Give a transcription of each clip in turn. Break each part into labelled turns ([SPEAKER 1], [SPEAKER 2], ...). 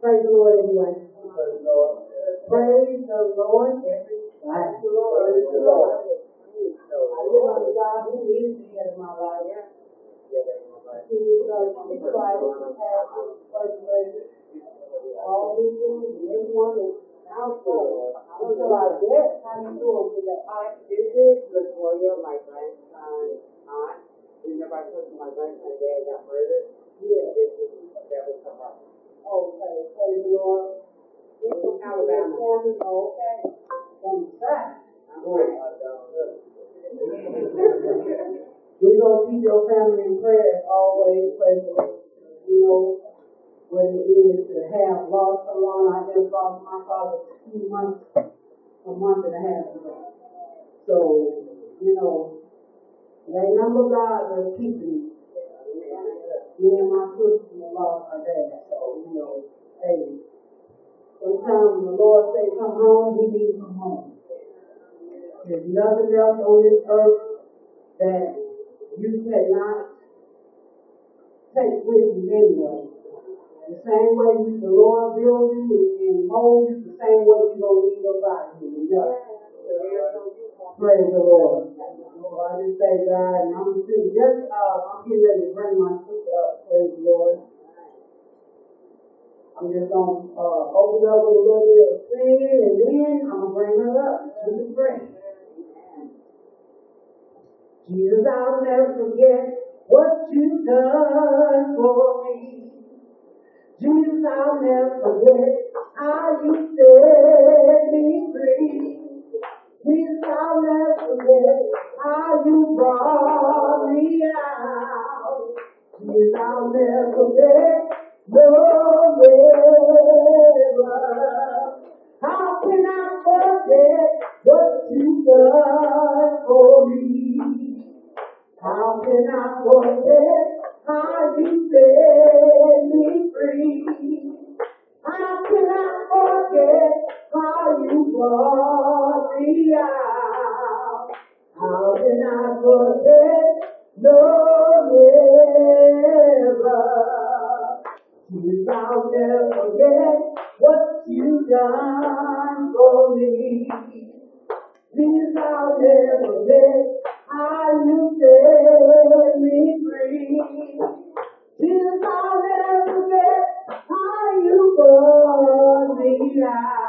[SPEAKER 1] Praise the Lord anyway. Praise the Lord. Praise the Lord. Praise the Lord. The. I live under God who is the head of my life. He is the Christ, the pastor, first lady, all these things, and everyone is out there. So I guess how you doing with that?
[SPEAKER 2] Hi, this is Latoya, my grandson, aunt. Remember I told you my grandson dad got murdered?
[SPEAKER 1] Yeah.
[SPEAKER 2] This is, that was her.
[SPEAKER 1] Okay, praise the Lord. This is
[SPEAKER 2] Alabama.
[SPEAKER 1] Okay. From the side. We're gonna keep your family in prayer always, praise the. You know what it is to have lost someone. I just lost my father two months, a month and a half ago. So, you know, it number God that's keeping me. Me and my sister lost our dad, so, you know, hey, sometimes when the Lord say come home, we need to come home. There's nothing else on this earth that you cannot take with you anyway. The same way you, the Lord build you and mold you, the same way you gonna leave your body. Praise the Lord. Oh, I just thank God, and I'm sitting just, uh, I'm getting ready to bring my sister up. Praise the Lord. I'm just gonna, uh, open up with a little bit of sin, and then I'm gonna bring her up to the prayer. Jesus, I'll never forget what you've done for me. Jesus, I'll never forget how you set me free. Forget how you brought me out. No. How can I forget what you've done for me? How can I forget how you set me free? How can I forget you brought me out? How can I forget? No, I'll never forget what you done for me. I'll never forget how you set me free. I'll never forget how you brought me out.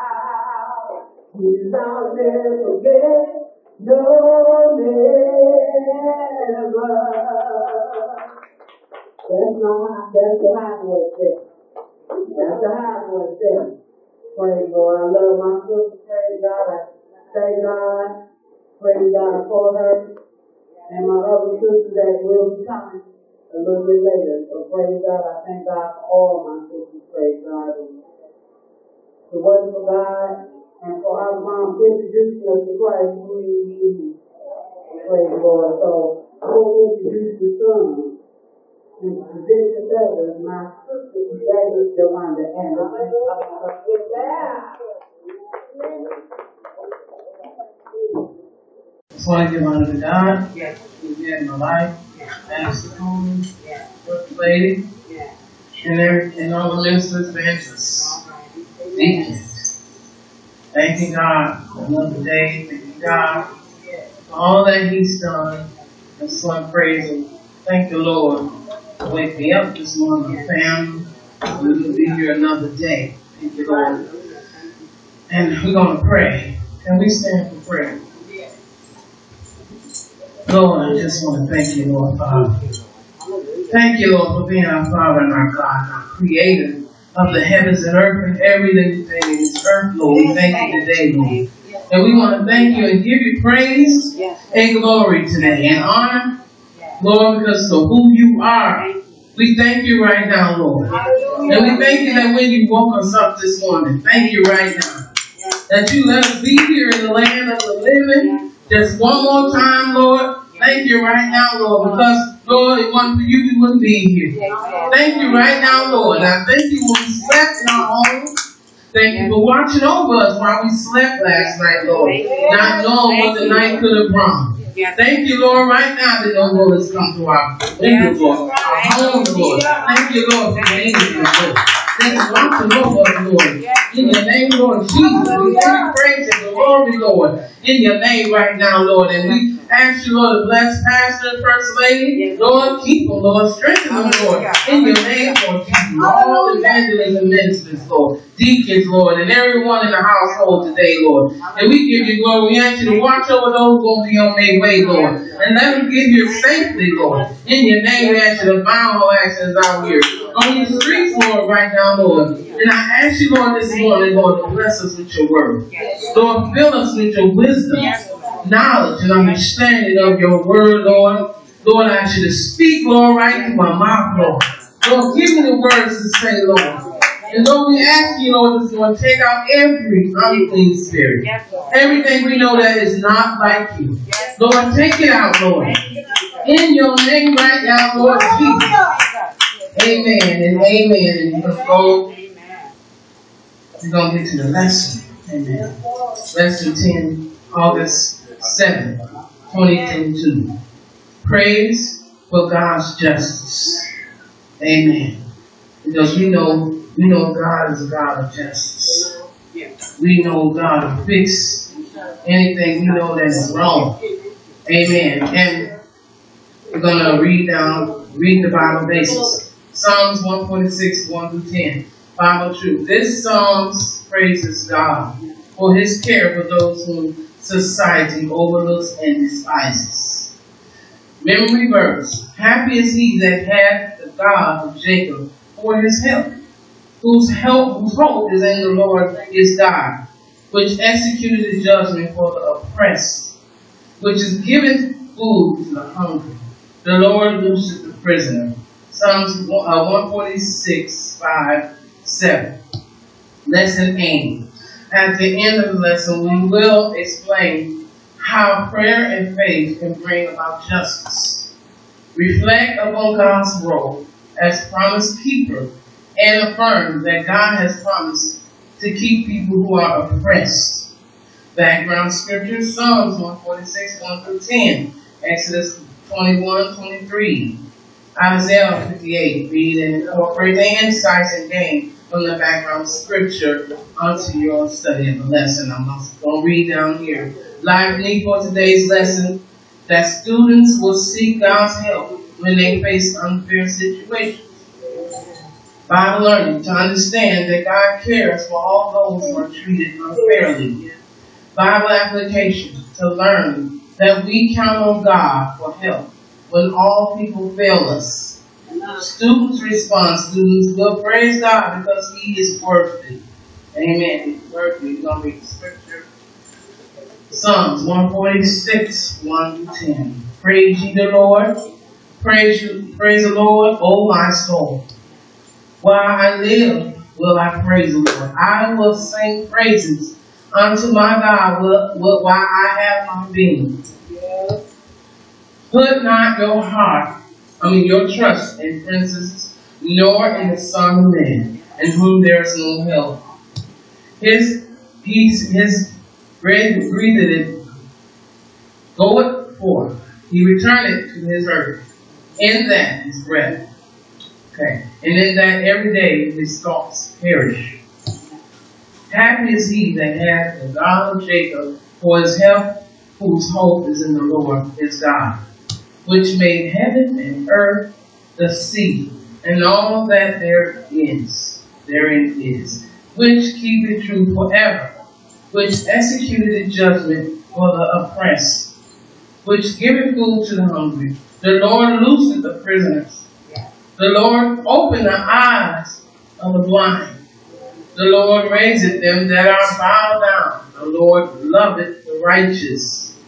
[SPEAKER 1] I'll never forget, no, never. That's not, that's the high voice there. That's the high voice there. Praise God. I love my sister. Praise God. I thank God. Praise God for her. And my other sister that will be coming a little bit later. So praise God. I thank God for all my sisters. Praise God. Work for God and for our mom introducing us to Christ you. Praise the Lord. So I will introduce the son. And the that was my sister, that is Yolanda Anderson.
[SPEAKER 3] So I give honor to God,
[SPEAKER 2] Yes,
[SPEAKER 3] in my life, Pastor Coleman,
[SPEAKER 2] yes,
[SPEAKER 3] First Lady,
[SPEAKER 2] yes.
[SPEAKER 3] and, every, and all the ministers, evangelists, deacons. Thanking God for another day, thanking God for all that He's done. And so I praise Him. Thank the Lord for waking me up this morning, family. We'll be here another day. Thank you, Lord. And we're going to pray. Can we stand for prayer? Lord, I just want to thank you, Lord Father. Thank you, Lord, for being our Father and our God, our Creator of the heavens and earth and every living thing in this earth, Lord. We thank you today, Lord. And we want to thank you and give you praise and glory today and honor, Lord, because of who you are. We thank you right now, Lord. And we thank you that when you woke us up this morning, thank you right now that you let us be here in the land of the living just one more time, Lord. Thank you right now, Lord, because, Lord, it wasn't for you, we wouldn't be here. Thank you right now, Lord. I thank you when we slept in our homes. Thank you for watching over us while we slept last night, Lord. Not knowing what the night could have brought. Thank you, Lord, right now that no bullets come to our windows, Lord. Our homes, Lord. Thank you, Lord, for the angels, Lord. Thank you for watching over name, Lord Jesus. We give praise and glory, Lord, in your name right now, Lord. And we ask you, Lord, to bless Pastor and First Lady. Lord, keep them, Lord. Strengthen them, Lord, in your name, Lord Jesus. All evangelists ministers, Lord. Deacons, Lord, and everyone in the household today, Lord. And we give you glory. We ask you to watch over those who will be on their way, Lord. And let them get here safely, Lord. In your name, we ask you to bound all actions out here. On the streets, Lord, right now, Lord. And I ask you, Lord, this morning, Lord, to bless us with your word. Lord, fill us with your wisdom, knowledge, and understanding of your word, Lord. Lord, I ask you to speak, Lord, right through my mouth, Lord. Lord, give me the words to say, Lord. And Lord, we ask you, Lord, this Lord, take out every unclean spirit. Everything we know that is not like you. Lord, take it out, Lord. In your name right now, Lord Jesus. Amen and amen. And let's go. We're going to get to the lesson. Amen. Lesson 10, August 7, 2022. Praise for God's justice. Amen. Because we know we know God is a God of justice. We know God will fix anything we know that is wrong. Amen. And we're gonna read down, read the Bible basics. Psalms 146, 1 through 10. Bible truth. This Psalms praises God for his care for those whom society overlooks and despises. Memory verse. Happy is he that hath the God of Jacob for his help, whose help, whose hope is in the Lord is God, which executed judgment for the oppressed, which is given food to the hungry. The Lord looses the prisoner. Psalms uh, 146, 5, 7. Lesson aim. At the end of the lesson, we will explain how prayer and faith can bring about justice. Reflect upon God's role as promise keeper and affirm that God has promised to keep people who are oppressed. Background scripture Psalms 146, 1 through 10, Exodus 21, 23, Isaiah 58. Read and incorporate oh, the insights and gain from the background scripture onto your study of the lesson. I'm going to read down here. Live need for today's lesson that students will seek God's help when they face unfair situations. Bible learning to understand that God cares for all those who are treated unfairly. Bible application to learn that we count on God for help when all people fail us. Students respond, students will praise God because He is worthy. Amen. He's worthy. We're going to read the scripture. Psalms 146, 1 to 10. Praise ye the Lord. Praise you, praise the Lord, O my soul. While I live, will I praise the Lord. I will sing praises unto my God while I have my being. Put not your heart, I mean your trust in princes, nor in the Son of Man, in whom there is no help. His peace, his bread breathed it, goeth forth. He returneth to his earth. In that is breath. Okay. And in that every day his thoughts perish. Happy is he that hath the God of Jacob for his help, whose hope is in the Lord his God, which made heaven and earth, the sea, and all that there is, therein is, which keepeth true forever, which executed judgment for the oppressed, which giveth food to the hungry. The Lord looseth the prisoners. The Lord opened the eyes of the blind. The Lord raiseth them that are bowed down. The Lord loveth the righteous.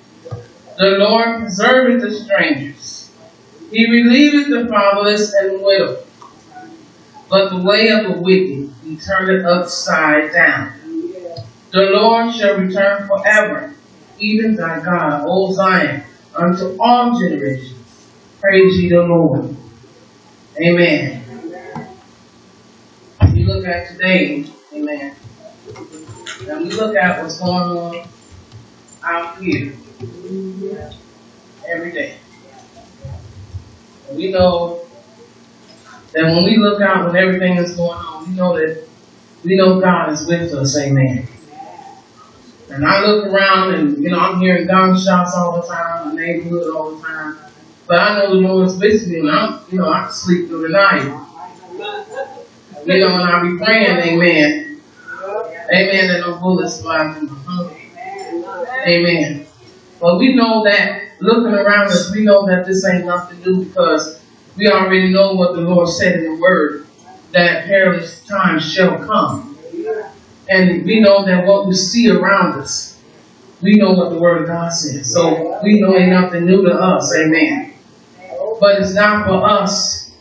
[SPEAKER 3] The Lord preserveth the strangers. He relieveth the fatherless and widow. But the way of the wicked he turneth upside down. The Lord shall return forever, even thy God, O Zion, unto all generations. Praise ye the Lord. Amen. We look at today, amen. And we look at what's going on out here every day. We know that when we look out when everything is going on, we know that we know God is with us, amen. And I look around and, you know, I'm hearing gunshots all the time, the neighborhood all the time. But I know the Lord's with me and I'm, you know, I can sleep through the night. You know, and I'll be praying, amen. Amen, that no bullets fly through. Amen. But we know that looking around us, we know that this ain't nothing new because we already know what the Lord said in the Word that perilous times shall come. And we know that what we see around us, we know what the Word of God says. So we know ain't nothing new to us. Amen. But it's not for us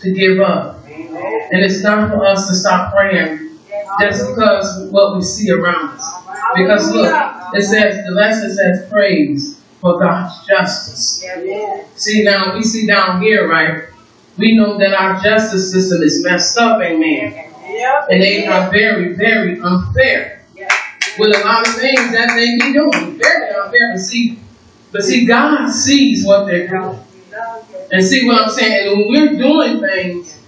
[SPEAKER 3] to give up. And it's not for us to stop praying just because what we see around us. Because look, it says, the lesson says praise for God's justice. See, now we see down here, right? We know that our justice system is messed up, amen. And they are very, very unfair with a lot of things that they be doing. Very unfair. But see, but see, God sees what they're doing. And see what I'm saying? And when we're doing things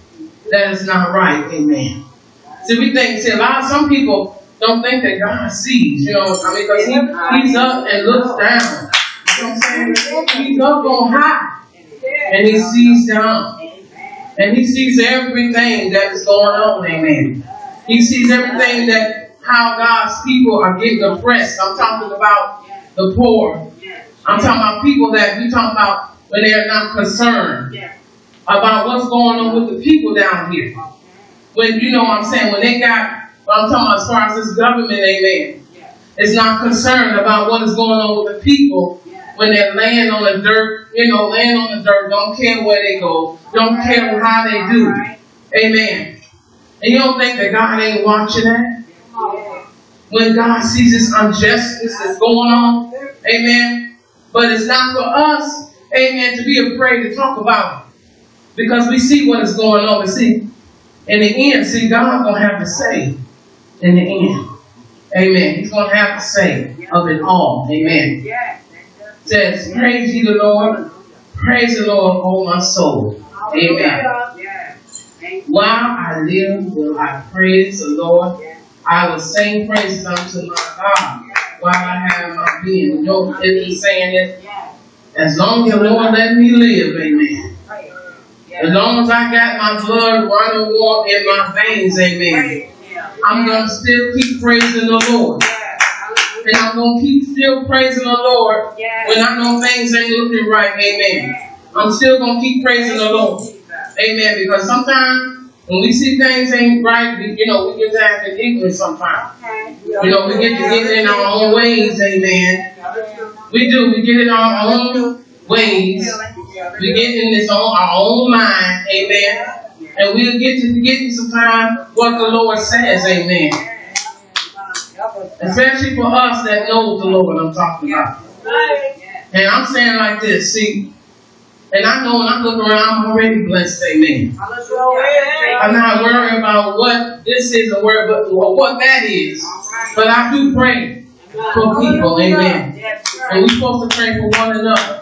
[SPEAKER 3] that is not right, amen. See, we think, see, a lot of some people don't think that God sees, you know, I mean, because he, He's up and looks down. You know what I'm saying? He's up on high and He sees down. And He sees everything that is going on, amen. He sees everything that how God's people are getting oppressed. I'm talking about the poor. I'm talking about people that we talk about when they're not concerned about what's going on with the people down here. When you know what I'm saying, when they got what I'm talking about as far as this government, amen, is not concerned about what is going on with the people when they're laying on the dirt, you know, laying on the dirt, don't care where they go, don't care how they do. Amen. And you don't think that God ain't watching that? When God sees this injustice that's going on, amen. But it's not for us, amen, to be afraid to talk about it. Because we see what is going on. But see, in the end, see, God's going to have to say in the end. Amen. He's going to have to say of it all. Amen. says, Praise ye the Lord. Praise the Lord, O my soul. Amen. While I live, will I praise the Lord. I will sing praises unto my God while I have my being. You know, if he's saying it, as long as the Lord let me live, amen. As long as I got my blood running warm in my veins, amen. I'm going to still keep praising the Lord. And I'm going to keep still praising the Lord when I know things ain't looking right, amen. I'm still going to keep praising the Lord. Amen. Because sometimes when we see things ain't right, we, you know, we get to acting ignorant sometimes. You know, we get to get in our own ways, amen. We do. We get in our own ways. We get in this own, our own mind, amen. And we'll get to forgetting sometimes what the Lord says, amen. Especially for us that know the Lord I'm talking about. And I'm saying like this, see, and I know when I look around, I'm already blessed, amen. I'm not worried about what this is or what that is. But I do pray for people, amen. And we're supposed to pray for one another.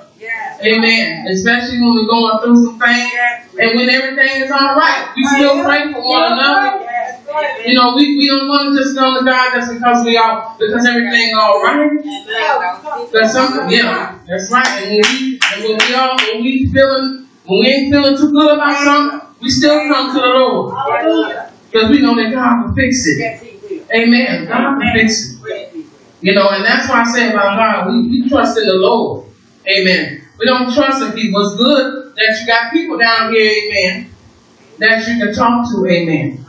[SPEAKER 3] Amen. Especially when we're going through some things and when everything is all right. We still pray for one another. You know, we, we don't want to just go to God just because we all because everything all right. That's something, yeah, that's right. And when we and when we all when we feeling when we ain't feeling too good about something, we still come to the Lord. Because we know that God will fix it. Amen. God will fix it. You know, and that's why I say about God, we, we trust in the Lord. Amen. We don't trust in people. It's good that you got people down here, amen, that you can talk to, amen.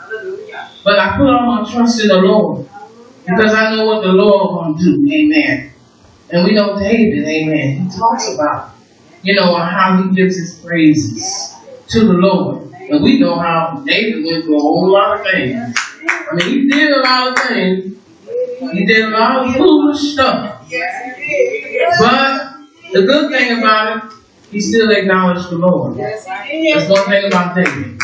[SPEAKER 3] But I put all my trust in the Lord because I know what the Lord will do, amen. And we know David, amen, he talks about, you know, how he gives his praises to the Lord. And we know how David went through a whole lot of things. I mean, he did a lot of things. He did a lot of foolish stuff. But the good thing about it, he still acknowledged the Lord. That's one thing about David.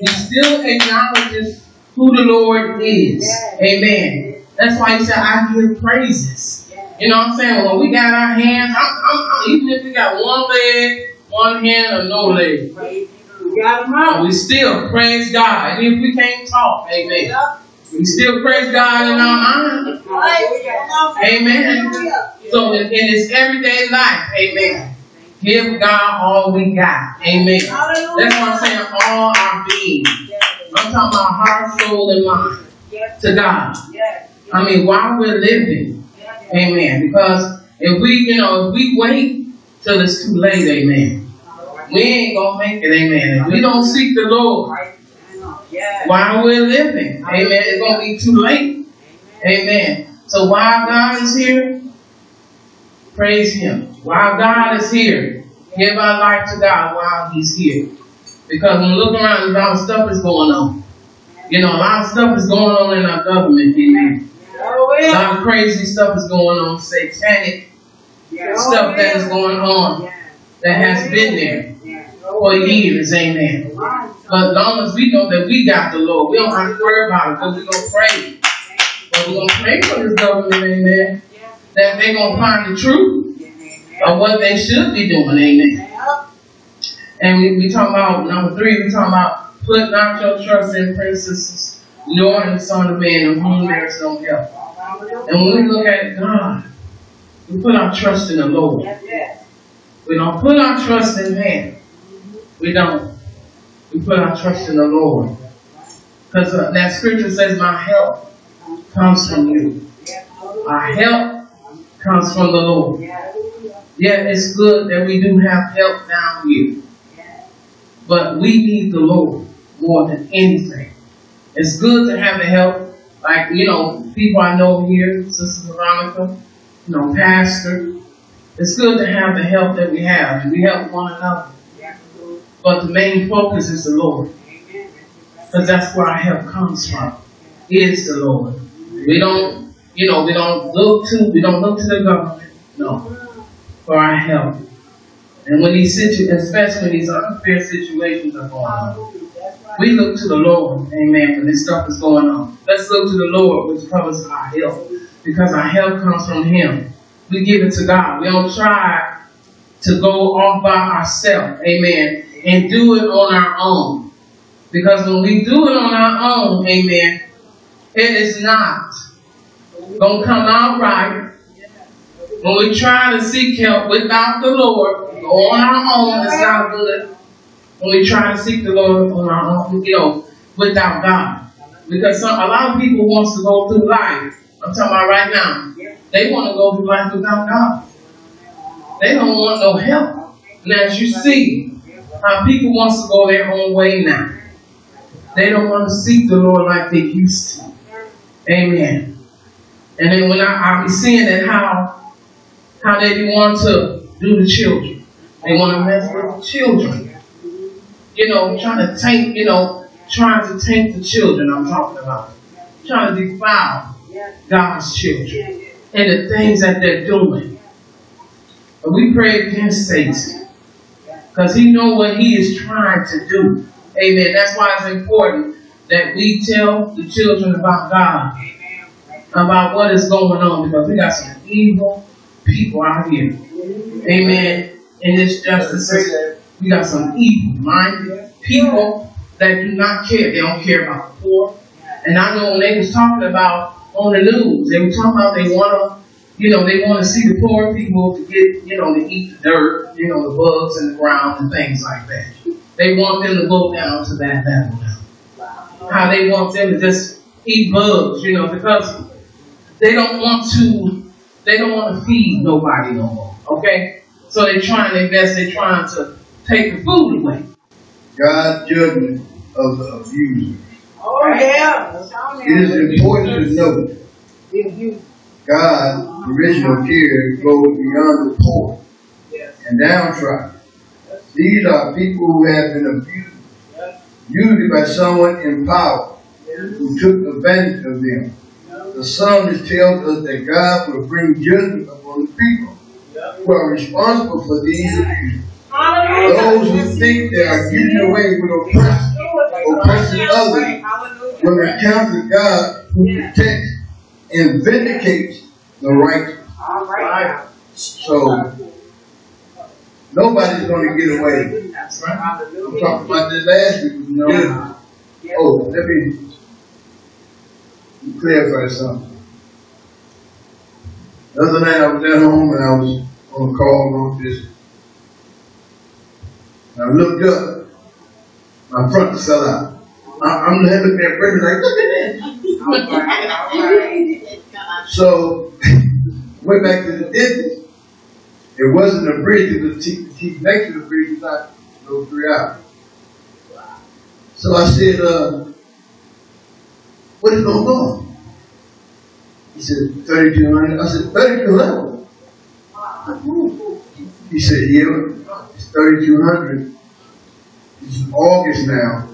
[SPEAKER 3] He still acknowledges who the Lord is. Amen. That's why he said, I give praises. You know what I'm saying? When we got our hands, I'm, I'm, even if we got one leg, one hand, or no leg,
[SPEAKER 2] got them out.
[SPEAKER 3] we still praise God. And if we can't talk, amen. We still praise God in our mind. Amen. So in, this everyday life, amen. Give God all we got. Amen. That's why I'm saying all our being. I'm talking about heart, soul, and mind to God. I mean, while we're living, amen. Because if we, you know, if we wait till it's too late, amen, we ain't gonna make it, amen. If we don't seek the Lord
[SPEAKER 2] Yes.
[SPEAKER 3] while we're living, amen, it's gonna be too late, amen. So while God is here, praise Him. While God is here, give our life to God while He's here. Because when we look around, a lot of stuff is going on. You know, a lot of stuff is going on in our government, amen.
[SPEAKER 2] Oh,
[SPEAKER 3] A lot of crazy stuff is going on, satanic oh, stuff that is going on that has oh, been there oh, for years, amen. But as long as we know that we got the Lord, we don't have to worry about it, because we're going to pray. But we're going to pray for this government, amen. That they're going to find the truth of what they should be doing, amen. And we, we talk about, number three, we talk about put not your trust in princesses, nor in the Son of Man, in whom there is no help. And when we look at God, we put our trust in the Lord. We don't put our trust in man. We don't. We put our trust in the Lord. Because uh, that scripture says, My help comes from you. Our help comes from the Lord. Yeah, it's good that we do have help down here. But we need the Lord more than anything. It's good to have the help, like, you know, people I know here, Sister Veronica, you know, Pastor. It's good to have the help that we have, and we help one another. But the main focus is the Lord, because that's where our help comes from. Is the Lord. We don't, you know, we don't look to, we don't look to the government, no, for our help. And when these situations, especially when these unfair situations are going on, we look to the Lord, amen, when this stuff is going on. Let's look to the Lord, which covers our help, because our help comes from Him. We give it to God. We don't try to go off by ourselves, amen, and do it on our own. Because when we do it on our own, amen, it is not going to come out right. When we try to seek help without the Lord, on our own, it's not good when we try to seek the Lord on our own, you know, without God. Because some, a lot of people wants to go through life. I'm talking about right now. They want to go through life without God. They don't want no help. And as you see, how people wants to go their own way now. They don't want to seek the Lord like they used to. Amen. And then when I, I be seeing that how how they want to do the children. They want to mess with the children. You know, trying to taint, you know, trying to taint the children I'm talking about. Trying to defile God's children and the things that they're doing. But we pray against Satan. Because he know what he is trying to do. Amen. That's why it's important that we tell the children about God. About what is going on. Because we got some evil people out here. Amen. In this justice system. We got some evil minded people that do not care. They don't care about the poor. And I know when they was talking about on the news, they were talking about they want to, you know, they want to see the poor people to get, you know, to eat the dirt, you know, the bugs in the ground and things like that. They want them to go down to that level now. How they want them to just eat bugs, you know, because they don't want to, they don't want to feed nobody no more. Okay? So they're trying their best, they're trying to take the food away.
[SPEAKER 4] God's judgment of the abuser.
[SPEAKER 2] Oh, yeah.
[SPEAKER 4] It is important to note God's original care goes beyond the poor and downtrodden. These are people who have been abused, usually by someone in power who took advantage of them. The psalmist tells us that God will bring judgment upon the people who are responsible for these abuses. Those who think they are getting away with oppressing, oppressing others will encounter God who protects and vindicates the right?
[SPEAKER 2] All right.
[SPEAKER 4] So nobody's going to get away
[SPEAKER 3] That's right.
[SPEAKER 4] I'm talking about this last week.
[SPEAKER 3] No.
[SPEAKER 4] Yeah. Oh, let me clarify something. The other night I was at home and I was on a call on this. And I looked up, my front fell out. I, I'm looking at Brenda like, look at that.
[SPEAKER 2] All right, all right.
[SPEAKER 4] So, went back to the dentist. It wasn't a bridge, it was teeth, the teeth next to the bridge, was not those three out. So I said, uh, what is going on? He said, 3200. I said, 3200? He said, yeah, it's 3200. It's August now.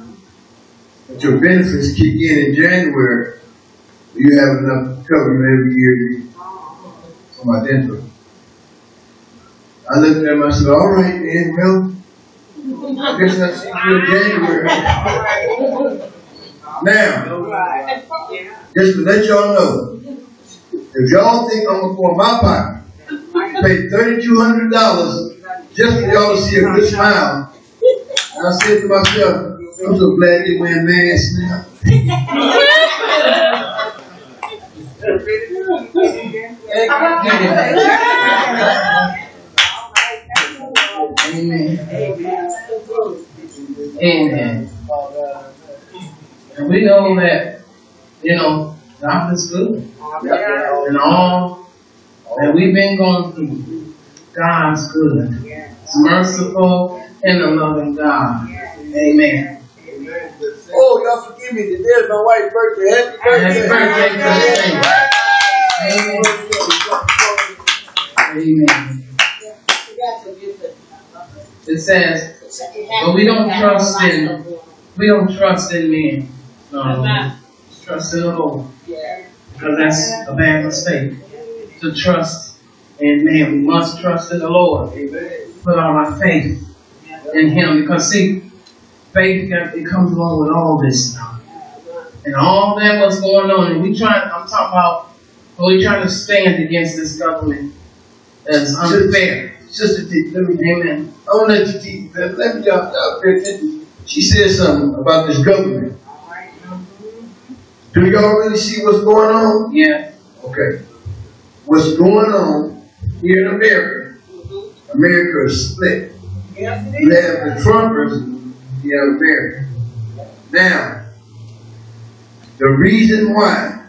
[SPEAKER 4] But your benefits kick in in January. You have enough to cover every year for my dental. I looked at him, I said, all right, man, well, I guess I'll see you in January. Now, just to let y'all know, if y'all think I'm gonna go in my pocket, pay thirty-two hundred dollars just for y'all to see a good smile, and I said to myself, I'm so glad they wear masks now.
[SPEAKER 3] Amen. Amen. And we know that, you know, God is good. And all that we've been going through, God's good. It's merciful and a loving God. Amen.
[SPEAKER 4] Oh, y'all forgive me, today is my wife's birthday. Happy birthday.
[SPEAKER 3] Happy birthday Amen. Amen. It says, but we don't trust in, we don't trust in men. No. Trust in the Lord. Because that's a bad mistake. To trust in man. We must trust in the Lord. Put all our faith in Him. Because see, faith it comes along with all this stuff. And all that what's going on. And we trying, I'm talking about, when we trying to stand against this government that's unfair.
[SPEAKER 4] Sister T, let me,
[SPEAKER 3] Amen.
[SPEAKER 4] I want to let you let, let me y'all, y'all pay attention. She said something about this government. Do y'all really see what's going on?
[SPEAKER 3] Yeah.
[SPEAKER 4] Okay. What's going on here in America? America is split. You have the Trumpers, have America. Now, the reason why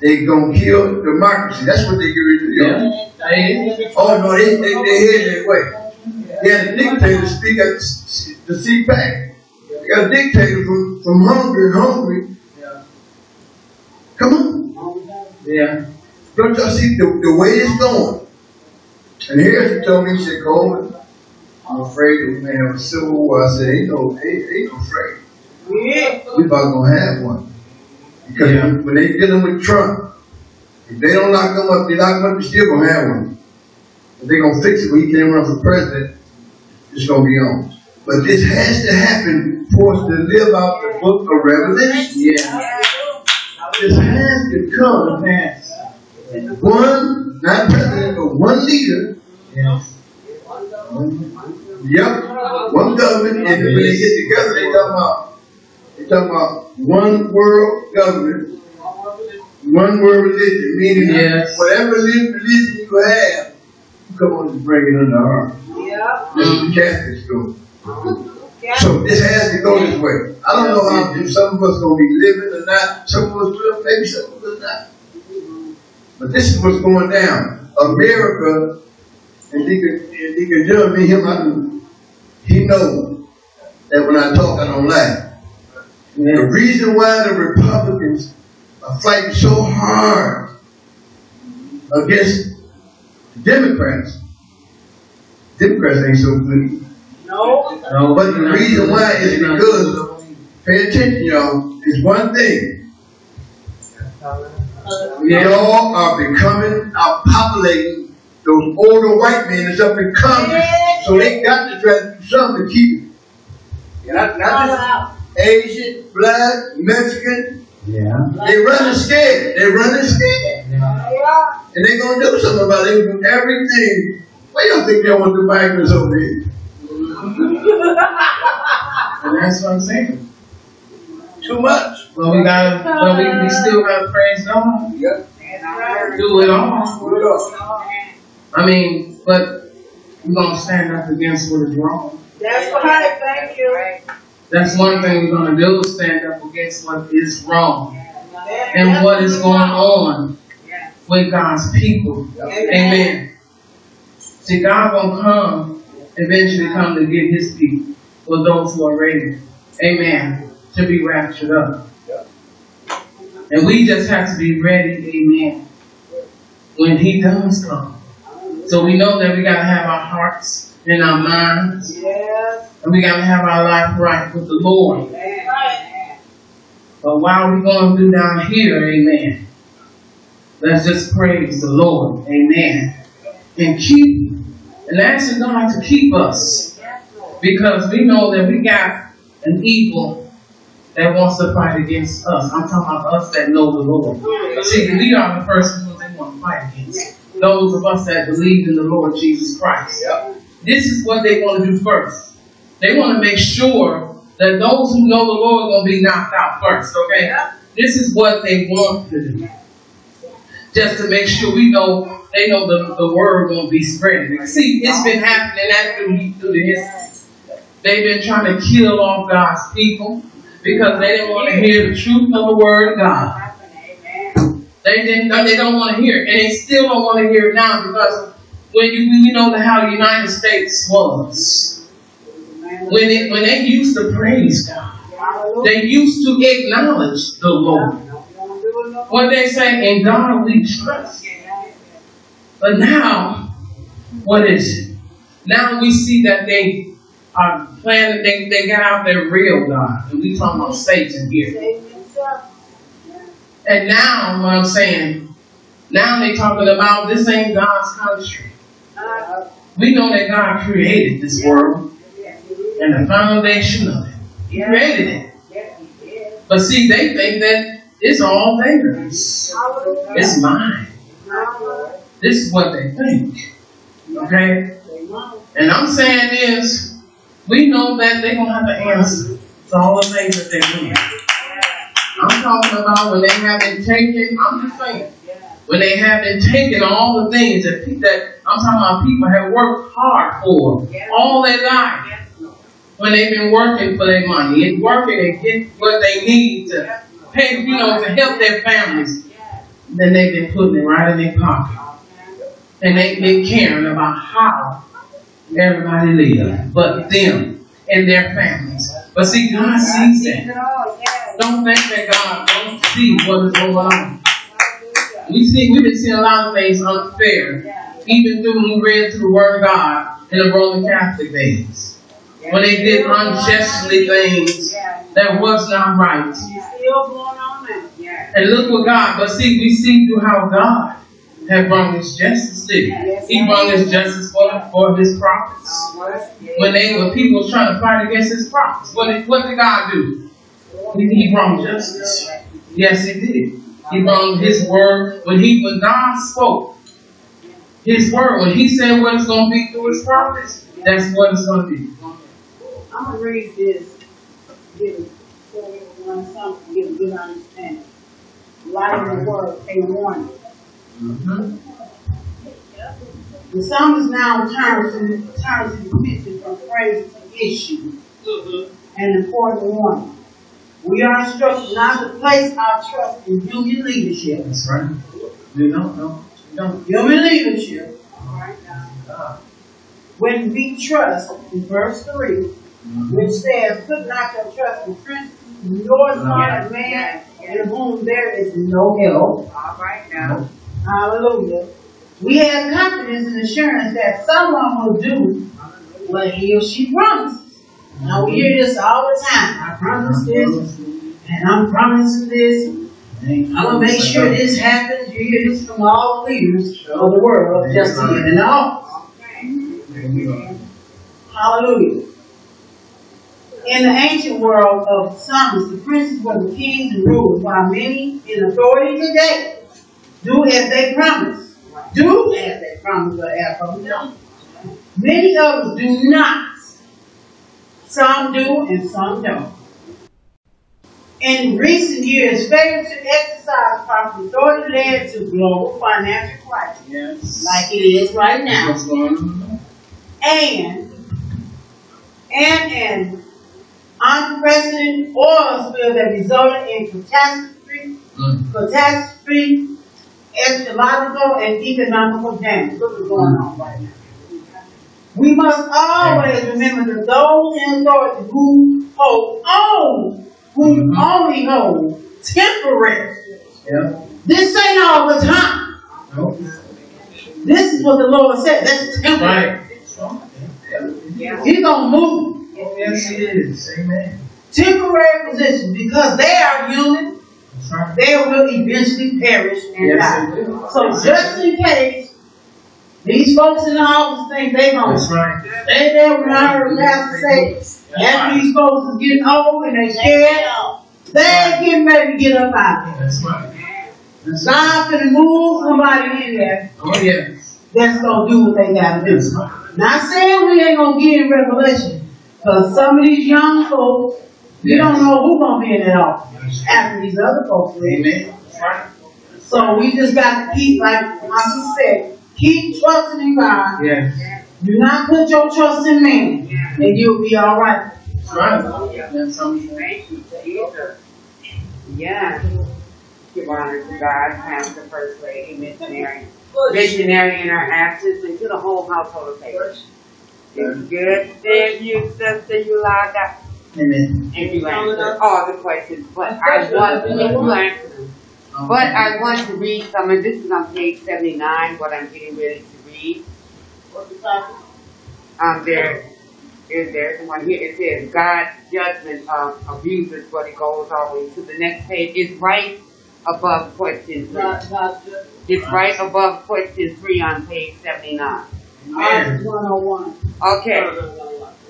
[SPEAKER 4] they gonna kill democracy, that's what they get ready to do.
[SPEAKER 3] Yeah.
[SPEAKER 4] Oh no, they they they head that way. They had a dictator to speak at the CPAC. They got a dictator from from Hungary and Hungary.
[SPEAKER 3] Yeah.
[SPEAKER 4] Come on,
[SPEAKER 3] Yeah.
[SPEAKER 4] don't y'all see the, the way it's going? And here's he told me, he said, Coleman, I'm afraid we may have a civil war. I said, ain't no, ain't, ain't no afraid. We about gonna have one. Because
[SPEAKER 3] Yeah.
[SPEAKER 4] when they dealing with Trump, if they don't lock them up, they lock them up, they still gonna have one. If they gonna fix it when he can't run for president, it's gonna be on. But this has to happen for us to live out the book of Revelation.
[SPEAKER 3] Yeah.
[SPEAKER 4] This has to come.
[SPEAKER 3] Yes.
[SPEAKER 4] One, not president, but one leader.
[SPEAKER 3] Yes.
[SPEAKER 4] Yep. One government, and when they get together, they talk about they talk about one world government, one world religion, meaning
[SPEAKER 3] Yes.
[SPEAKER 4] whatever religion you have, you come on to bring it under our.
[SPEAKER 2] Yeah.
[SPEAKER 4] This is the Catholic school. So this has to go this way. I don't know how if some of us gonna be living or not. Some of us will, maybe some of us not. But this is what's going down. America, and Deacon, and Deacon John, me, him, I do, he knows that when I talk, I don't lie. The reason why the Republicans are fighting so hard against the Democrats, Democrats ain't so good.
[SPEAKER 2] No.
[SPEAKER 3] No,
[SPEAKER 4] But the reason why is because, pay attention, y'all, is one thing. Y'all are becoming, are populating those older white men that's up in Congress. So they got to try to do something to keep it. Not, not just Asian, black, Mexican.
[SPEAKER 3] Yeah.
[SPEAKER 4] They running scared. They running scared. Yeah. And they gonna do something about it. Everything. Why y'all think they want to do migrants over here?
[SPEAKER 3] and that's what I'm saying.
[SPEAKER 4] Too much.
[SPEAKER 3] But we gotta, but we, we still gotta praise God.
[SPEAKER 4] Yep.
[SPEAKER 3] Do it all.
[SPEAKER 4] Do it all.
[SPEAKER 3] I mean, but we're gonna stand up against what is wrong.
[SPEAKER 2] That's right, thank you.
[SPEAKER 3] That's one thing we're gonna do, is stand up against what is wrong and what is going on with God's people. Amen. See, God gonna come, eventually come to get his people for those who are ready. Amen. To be raptured up. And we just have to be ready, amen, when he does come. So we know that we gotta have our hearts and our minds,
[SPEAKER 2] Yes.
[SPEAKER 3] and we gotta have our life right with the Lord.
[SPEAKER 2] Right.
[SPEAKER 3] But while we're going through down here, amen, let's just praise the Lord, amen, and keep, and asking God to keep us, because we know that we got an evil that wants to fight against us. I'm talking about us that know the Lord. See, we are the person who they want to fight against. Those of us that believe in the Lord Jesus Christ. This is what they want to do first. They want to make sure that those who know the Lord are going to be knocked out first, okay? This is what they want to do. Just to make sure we know, they know the, the word won't be spreading. See, it's been happening that through, through the history. They've been trying to kill off God's people because they didn't want to hear the truth of the word of God. They didn't. They don't want to hear it, and they still don't want to hear it now because when you we know how the United States was when it when they used to praise God, they used to acknowledge the Lord. What they say, in God we trust. But now, what is it? Now we see that they are planning. They they got out their real God, and we talking about Satan here. And now, what I'm saying, now they talking about this ain't God's country. We know that God created this world and the foundation of it. He created it. But see, they think that it's all theirs. It's mine. This is what they think. Okay? And I'm saying this, we know that they're going to have to answer to all the things that they do. I'm talking about when they have been taken, I'm just saying, when they have been taken all the things that, that I'm talking about people have worked hard for all their life. When they've been working for their money and working and get what they need to pay, you know, to help their families. Then they've been putting it right in their pocket. And they've been caring about how everybody lives, but them and their families. But see, God sees that. Don't think that God don't see what is going on. We see, we've been seeing a lot of things unfair, even through when we read through the Word of God in the Roman Catholic days. When they did unjustly things that was not right.
[SPEAKER 2] Still going on.
[SPEAKER 3] And look what God, but see, we see through how God had brought his justice to. He brought his justice for, for his prophets. Uh, when they when people trying to fight against his prophets, what did, what did God do? He, he brought justice. Yes, he did. He brought his word when he when God spoke his word when he said what it's going to be through his prophets. That's what it's going to be.
[SPEAKER 1] I'm gonna read this, give it, so everyone something, get a good understanding. Light in the word, a warning.
[SPEAKER 3] Mm-hmm.
[SPEAKER 1] The psalmist now turns turns his attention from praise to issue. An important warning. We are instructed not to place our trust in human leadership.
[SPEAKER 3] That's right. You don't know. You don't.
[SPEAKER 1] Human leadership,
[SPEAKER 3] God.
[SPEAKER 1] Uh, when we trust, in verse 3, mm-hmm. which says, Put not your trust in princes, nor mm-hmm. son of man, in whom there is no help.
[SPEAKER 2] All right now.
[SPEAKER 1] Hallelujah. We have confidence and assurance that someone will do what he or she promises. Now we hear this all the time. I promise this, and I'm promising this. I'm gonna make sure this happens. You hear this from all the leaders of the world just to get in office. Hallelujah. In the ancient world of Psalms, the princes were the kings and rulers, while many in authority today do as they promise. Do as they promise or as from them. Many others do not Some do and some don't. In recent years, failure to exercise proper authority led to global financial crisis,
[SPEAKER 3] Yes.
[SPEAKER 1] like it is right now. And and an unprecedented oil spill that resulted in catastrophe,
[SPEAKER 3] Mm.
[SPEAKER 1] catastrophe, ecological, and economical damage. Look what's going on right now. We must always remember that those in authority who hold on, who
[SPEAKER 3] Mhm.
[SPEAKER 1] only hold temporary.
[SPEAKER 3] Yeah.
[SPEAKER 1] This ain't all the time.
[SPEAKER 3] Nope.
[SPEAKER 1] This is what the Lord said. That's temporary.
[SPEAKER 3] Right.
[SPEAKER 2] Yeah.
[SPEAKER 1] He's gonna move.
[SPEAKER 3] Yes, it is. Amen.
[SPEAKER 1] temporary positions because they are human,
[SPEAKER 3] right.
[SPEAKER 1] they will eventually perish and
[SPEAKER 3] Yes,
[SPEAKER 1] die. So just in case these folks in the office think they gonna
[SPEAKER 3] That's right.
[SPEAKER 1] stay there when I heard Pastor say, after these folks is getting old and they scared, they ain't getting ready to get up out there.
[SPEAKER 3] That's right. That's right.
[SPEAKER 1] God finna move somebody in there
[SPEAKER 3] Oh, yes.
[SPEAKER 1] that's gonna do what they gotta do.
[SPEAKER 3] Right.
[SPEAKER 1] Not saying we ain't gonna get in revelation, cause some of these young folks, you don't know who gonna be in that office after these other folks leave.
[SPEAKER 3] Amen. Right.
[SPEAKER 1] So we just got to keep, like my sister said, keep trusting in God.
[SPEAKER 3] Yes.
[SPEAKER 1] Do not put your trust in man, and you'll be all right.
[SPEAKER 3] That's right. That's something.
[SPEAKER 2] Thank you, Jesus. Yeah. Give honor to God, Pastor, First Lady, missionary, missionary in our absence, and to the whole household of faith. It's good seeing you, Sister Yolanda.
[SPEAKER 3] Amen.
[SPEAKER 2] And you answered all the questions, but I want to, you answered them. But I want to read some, and this is on page seventy-nine, what I'm getting ready to read. What's the passage? Um, there, is there's one here, it says, God's judgment of abusers, but it goes all the way to the next page, it's right above question three. It's right above question three on page seventy-nine.
[SPEAKER 3] Amen.
[SPEAKER 1] One oh one.
[SPEAKER 2] Okay,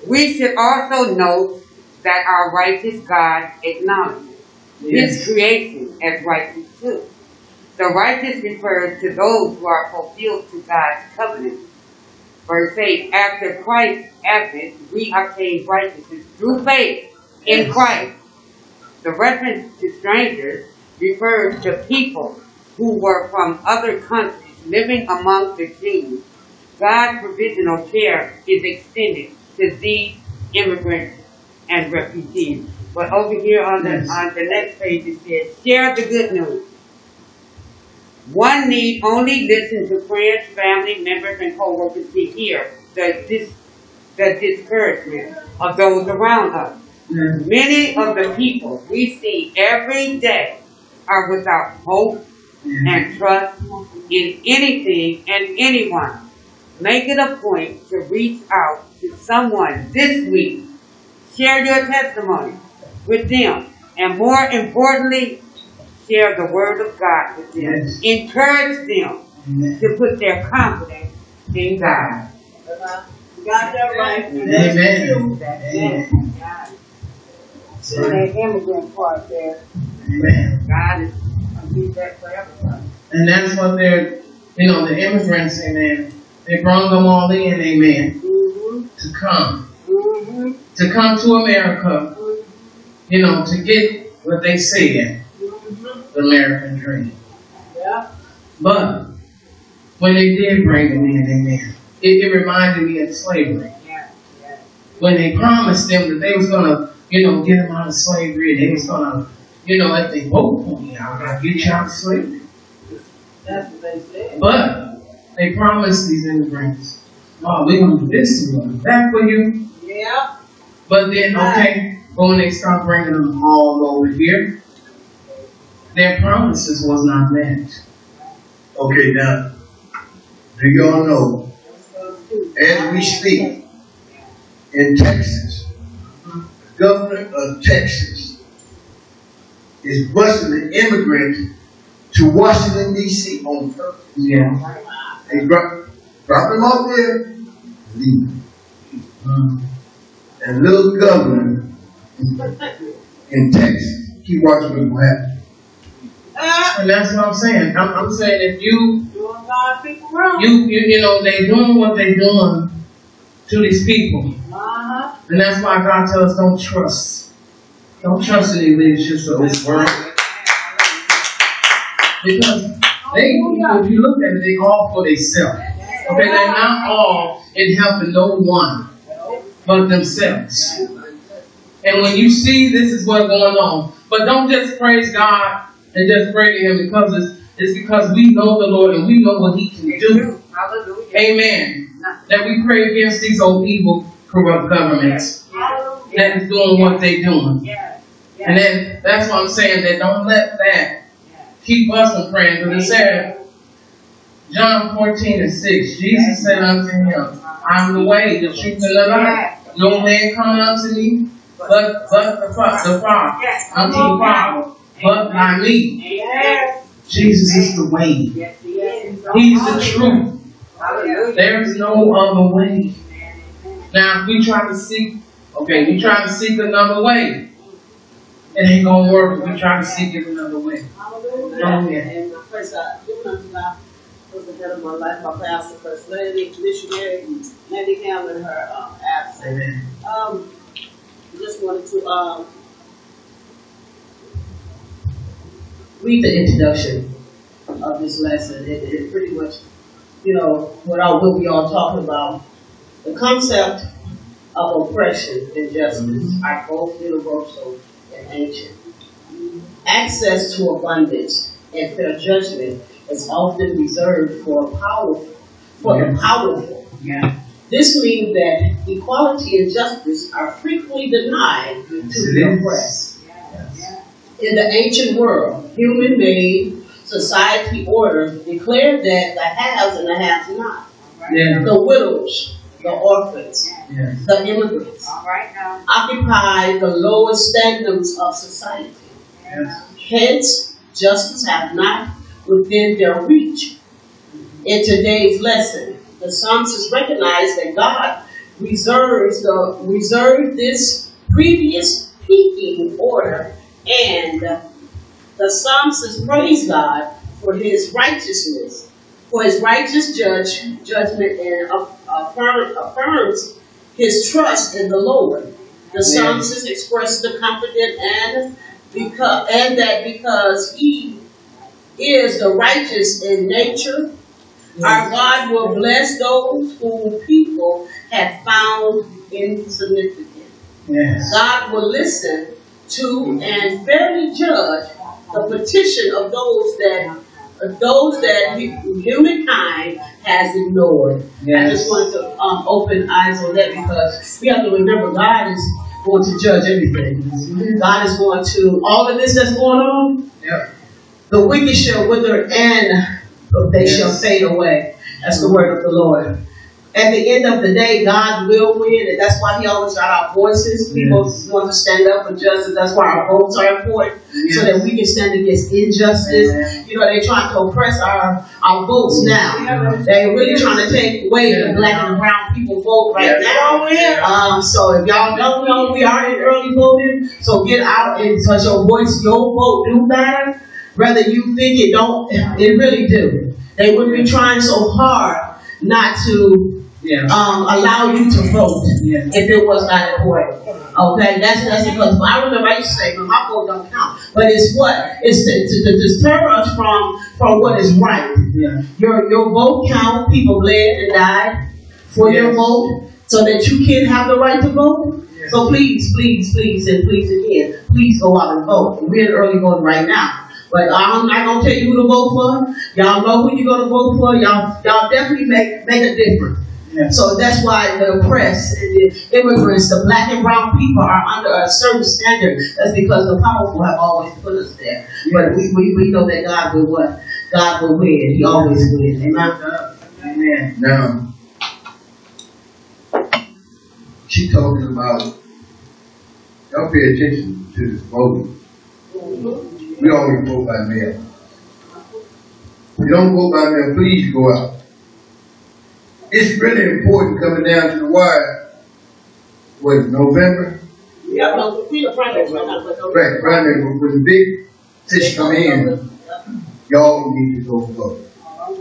[SPEAKER 2] we should also note that our righteous God acknowledges his creation as righteous too. The righteous refers to those who are fulfilled to God's covenant. Verse 8, after Christ's advent, we obtain righteousness through faith in Christ. The reference to strangers refers to people who were from other countries living among the Jews. God's provisional care is extended to these immigrants and refugees. But over here on the
[SPEAKER 3] Yes.
[SPEAKER 2] on the next page it says, share the good news. One need only listen to friends, family members, and co-workers to hear the dis, the discouragement of those around us. Many of the people we see every day are without hope and trust in anything and anyone. Make it a point to reach out to someone this week. Share your testimony with them. And more importantly, share the word of God with them.
[SPEAKER 3] Yes.
[SPEAKER 2] Encourage them
[SPEAKER 3] Amen.
[SPEAKER 2] to put their confidence in God.
[SPEAKER 1] Got that right.
[SPEAKER 3] Amen.
[SPEAKER 1] That's
[SPEAKER 3] Amen.
[SPEAKER 2] God,
[SPEAKER 1] in that immigrant part there.
[SPEAKER 3] Amen.
[SPEAKER 2] God is gonna that for everyone.
[SPEAKER 3] And that's what they're, you know, the immigrants, amen. They brought them all in, amen,
[SPEAKER 1] Mm-hmm.
[SPEAKER 3] to come,
[SPEAKER 1] Mm-hmm.
[SPEAKER 3] to come to America, you know, to get what they said, mm-hmm. the American dream.
[SPEAKER 1] Yeah.
[SPEAKER 3] But when they did bring them in, amen, it, it reminded me of slavery.
[SPEAKER 2] Yeah, yeah.
[SPEAKER 3] When they promised them that they was gonna, you know, get them out of slavery, and they was gonna, you know, if they vote for me, I'm gonna get you out of slavery.
[SPEAKER 1] That's what they said.
[SPEAKER 3] But they promised these immigrants, oh, we're gonna do this and we're gonna do that for you.
[SPEAKER 1] Yeah.
[SPEAKER 3] But then, okay, but when they start bringing them all over here, their promises was not met.
[SPEAKER 4] Okay, now, do y'all know, as we speak, in Texas, the governor of Texas is busing the immigrants to Washington D.C. on purpose.
[SPEAKER 3] Yeah.
[SPEAKER 4] They drop, drop him off there, leave him.
[SPEAKER 3] Mm.
[SPEAKER 4] And little governor in Texas, keep watching what will happen.
[SPEAKER 3] And that's what I'm saying. I'm, I'm saying if you,
[SPEAKER 1] doing God's people wrong.
[SPEAKER 3] you, you, you know, they doing what they doing to these people.
[SPEAKER 1] Uh-huh.
[SPEAKER 3] And that's why God tells us don't trust. Don't trust any leaderships of this world. Because they, if you look at it, they all for themselves. Okay, they're not all in helping no one but themselves. And when you see this is what's going on, but don't just praise God and just pray to Him because it's, it's because we know the Lord and we know what He can do.
[SPEAKER 2] Hallelujah.
[SPEAKER 3] Amen. That we pray against these old evil corrupt governments that is doing what they're doing.
[SPEAKER 2] Yes.
[SPEAKER 3] And then that's what I'm saying that don't let that keep us from praying. Because it said, John 14 and 6, Jesus said unto him, I'm the way, the truth, and the life. No man come unto me but but the, Fa- the Father,
[SPEAKER 2] Yes.
[SPEAKER 3] unto the Father, but by me. Jesus is the way.
[SPEAKER 2] Yes, he is.
[SPEAKER 3] He's the truth.
[SPEAKER 2] Hallelujah.
[SPEAKER 3] There is no other way. Now, if we try to seek, okay, we try to seek another way, it ain't gonna work if we try to seek it another way.
[SPEAKER 5] Hallelujah.
[SPEAKER 3] Hallelujah.
[SPEAKER 5] And uh, first, I give unto God was the head of my life, my pastor, first lady, missionary, Mandy Campbell, in her um, absence.
[SPEAKER 3] Amen.
[SPEAKER 5] Um, just wanted to um, read the introduction of this lesson. It, it pretty much, you know, what, all, what we all talking about. The concept of oppression and justice are both universal and ancient. Access to abundance and fair judgment is often reserved for powerful, for the powerful.
[SPEAKER 3] Yeah.
[SPEAKER 5] This means that equality and justice are frequently denied to the oppressed. In the ancient world, human-made society order declared that the haves and the have-not,
[SPEAKER 3] Yeah.
[SPEAKER 5] the widows, the orphans,
[SPEAKER 3] Yeah.
[SPEAKER 5] the immigrants,
[SPEAKER 2] All right
[SPEAKER 5] occupy the lowest standards of society.
[SPEAKER 3] Yes.
[SPEAKER 5] Hence, justice have not within their reach. In today's lesson, the psalmist recognize that God reserves the reserved this previous peaking order, and the psalmist praise God for His righteousness, for His righteous judge judgment, and affirm, affirms His trust in the Lord. The psalmist expresses the confident and because and that because He is the righteous in nature, our God will bless those whom people have found insignificant.
[SPEAKER 3] Yes.
[SPEAKER 5] God will listen to and fairly judge the petition of those that of those that humankind has ignored. I just wanted to um, open eyes on that because we have to remember God is going to judge everything. God is going to all of this that's going on.
[SPEAKER 3] Yep.
[SPEAKER 5] The wicked shall wither and they
[SPEAKER 3] Yes.
[SPEAKER 5] shall fade away. That's the word of the Lord. At the end of the day, God will win, and that's why He always got our voices. People want to stand up for justice. That's why our votes are important, so that we can stand against injustice.
[SPEAKER 3] Amen.
[SPEAKER 5] You know, they're trying to oppress our, our votes now. They're really trying to take away the black and brown people vote right now. Um, so if y'all don't know, we are in early voting, so get out and touch your voice, your vote do matter. Whether you think it don't, it really do. They wouldn't be trying so hard not to
[SPEAKER 3] Yeah.
[SPEAKER 5] um, allow you to vote
[SPEAKER 3] Yeah.
[SPEAKER 5] if it was not important. Okay, that's that's because I remember I used to say, "Well, my vote don't count," but it's what it's to, to, to deter us from from what is right.
[SPEAKER 3] Yeah.
[SPEAKER 5] Your your vote count. People bled and died for your vote, so that you can have the right to vote.
[SPEAKER 3] Yes.
[SPEAKER 5] So please, please, please, and please again, please go out and vote. We're in early voting right now. But I'm not gonna tell you who to vote for. Y'all know who you're gonna vote for. Y'all, y'all definitely make make a difference.
[SPEAKER 3] Yeah.
[SPEAKER 5] So that's why the oppressed and the immigrants, the black and brown people are under a certain standard. That's because the powerful have always put us there. But we, we, we know that God will what? God will win. He always wins. Amen.
[SPEAKER 3] Amen.
[SPEAKER 4] Now, she talking about, y'all pay attention to this voting. Mm-hmm. We always vote by mail. If you don't vote by mail, please go out. It's really important coming down to the wire. What, November?
[SPEAKER 5] Yeah, no, we the primaries right now, but
[SPEAKER 4] Right, right there, when the big fish come in, y'all need to go vote.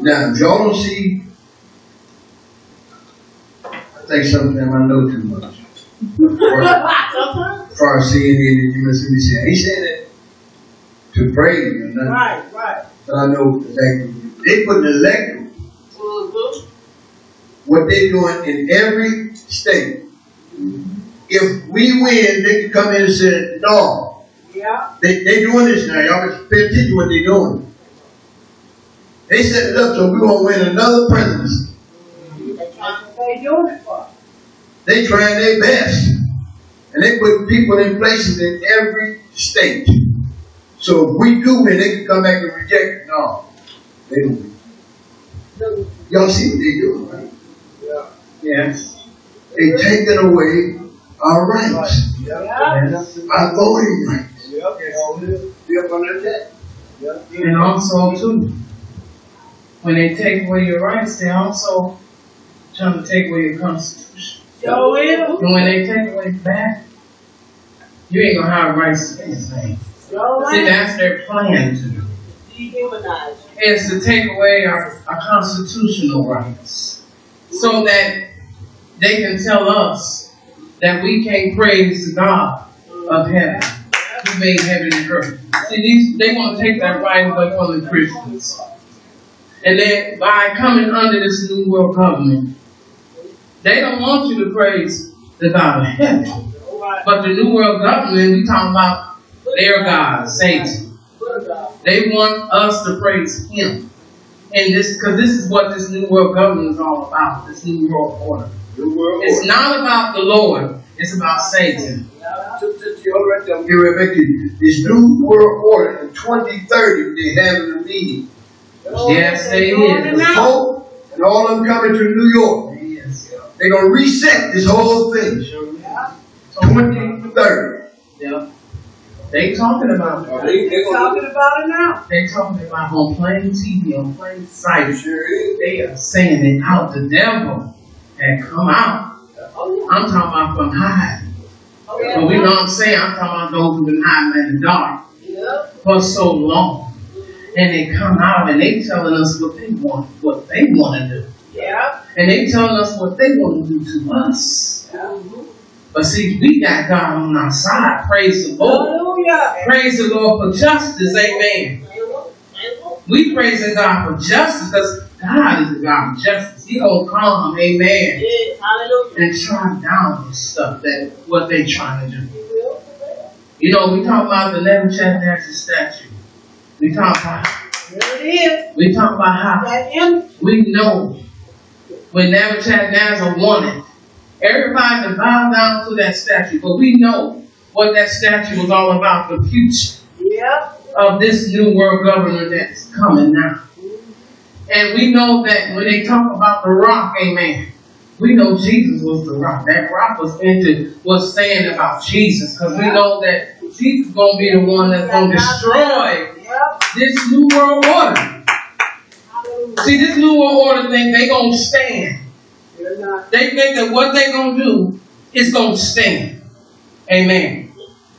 [SPEAKER 4] Now, if y'all don't see, I think sometimes I know too much. Far as seeing it, you must be saying, he said it to or nothing.
[SPEAKER 6] Right, right.
[SPEAKER 4] But I know exactly. They put the electric,
[SPEAKER 5] Mhm.
[SPEAKER 4] what they doing in every state. If we win, they can come in and say, no,
[SPEAKER 6] Yeah.
[SPEAKER 4] they, they doing this now. Y'all must pay attention to what they doing. They set it up so we won't win another presidency.
[SPEAKER 5] They trying to-
[SPEAKER 6] They doing it for.
[SPEAKER 4] They trying their best. And they put people in places in every state. So if we do win, they can come back and reject it. No, they don't. Y'all see what they do, right? Yeah.
[SPEAKER 3] Yes.
[SPEAKER 4] They taking away our rights,
[SPEAKER 6] Yeah.
[SPEAKER 3] Yes.
[SPEAKER 4] our voting rights. Yep. Do you understand? Yep.
[SPEAKER 3] And also too, when they take away your rights, they also trying to take away your constitution.
[SPEAKER 6] Will.
[SPEAKER 3] And when they take away that, you ain't gonna have rights to anything. See, that's their plan to do.
[SPEAKER 5] Dehumanize.
[SPEAKER 3] Is to take away our, our constitutional rights. So that they can tell us that we can't praise the God of heaven who made heaven and earth. See, these, they want to take that right away from the Christians. And then by coming under this new world government, they don't want you to praise the God of heaven. But the new world government, we talking about their God, Satan. They want us to praise him. And this, because this is what this new world government is all about, this new world order. It's not about the Lord, it's about Satan.
[SPEAKER 4] Get right back this new world order in 2030. They having a meeting.
[SPEAKER 3] Yes, they
[SPEAKER 4] The
[SPEAKER 3] is.
[SPEAKER 4] Pope and all of them coming to New York.
[SPEAKER 3] Yes.
[SPEAKER 4] They're gonna reset this whole thing. 2030.
[SPEAKER 3] Yeah. They talking about it.
[SPEAKER 6] They talking about it now.
[SPEAKER 3] They talking about on plain TV, on plain sight. They are saying it out. The devil had come out. Oh, I'm talking about from high. Oh, but we know what I'm saying. I'm talking about those who've been hiding in the dark for so long. And they come out and they telling us what they want, what they want to do.
[SPEAKER 6] Yeah.
[SPEAKER 3] And they telling us what they want to do to us. But see, we got God on our side. Praise the Lord.
[SPEAKER 6] Hallelujah.
[SPEAKER 3] Praise the Lord for justice. Amen. We praising God for justice because God is a God of justice. He gonna come, amen,
[SPEAKER 5] Yes, hallelujah.
[SPEAKER 3] and try down this stuff that what they trying to do. You know, we talk about the Nebuchadnezzar statue. We talk about
[SPEAKER 6] There it is.
[SPEAKER 3] we talk about how we know when Nebuchadnezzar wanted everybody to bow down to that statue, but we know what that statue was all about, the future
[SPEAKER 6] Yeah.
[SPEAKER 3] of this new world government that's coming now. And we know that when they talk about the rock, amen, we know Jesus was the rock. That rock was into was saying about Jesus, because we know that Jesus gonna be the one that's gonna destroy
[SPEAKER 6] Yep.
[SPEAKER 3] this new world order. See, this new world order thing, they gonna stand. They think that what they gonna do is gonna stand. Amen.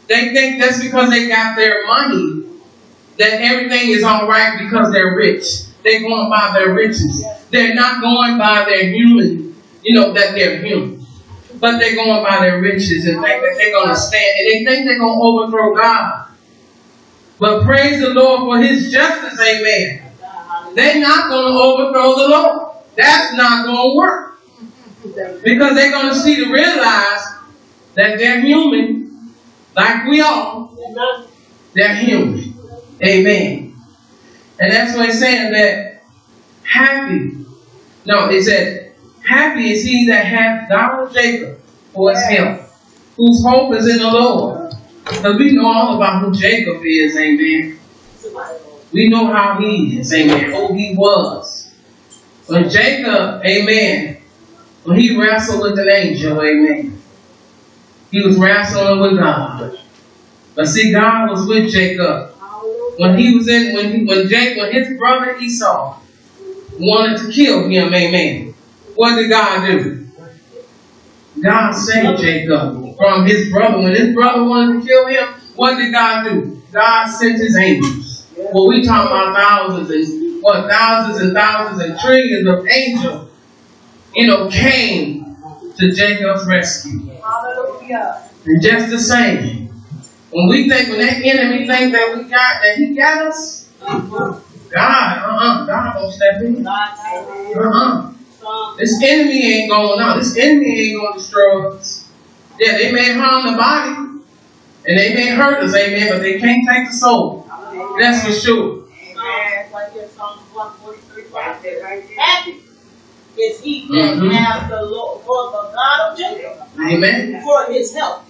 [SPEAKER 3] They think that's because they got their money that everything is all right because they're rich. They're going by their riches. They're not going by their human, you know, that they're human. But they're going by their riches and think that they're gonna stand and they think they're gonna overthrow God. But praise the Lord for his justice, amen. They're not gonna overthrow the Lord. That's not gonna work. Because they're going to see to realize that they're human, like we are. They're human. Amen. And that's what it's saying that happy. No, it said, happy is he that hath God Jacob for his help, whose hope is in the Lord. Because we know all about who Jacob is, amen. We know how he is, amen, who he was. When Jacob, amen, when he wrestled with an angel, amen. He was wrestling with God. But see, God was with Jacob. When he was in, when he, when Jake, when his brother Esau wanted to kill him, amen. What did God do? God saved Jacob from his brother. When his brother wanted to kill him, what did God do? God sent his angels. Well, we talk about thousands and what thousands and thousands and trillions of angels, you know, came to Jacob's rescue.
[SPEAKER 6] Hallelujah.
[SPEAKER 3] And just the same, when we think, when that enemy think that we got, that he got us, God, uh-uh, God won't step in. Uh-uh. This enemy ain't going on. This enemy ain't going to destroy us. Yeah, they may harm the body, and they may hurt us, amen, but they can't take the soul. That's for sure.
[SPEAKER 5] Happy is he that
[SPEAKER 3] Mhm.
[SPEAKER 5] have the Lord, for the God of Jacob,
[SPEAKER 3] Amen.
[SPEAKER 5] for his help.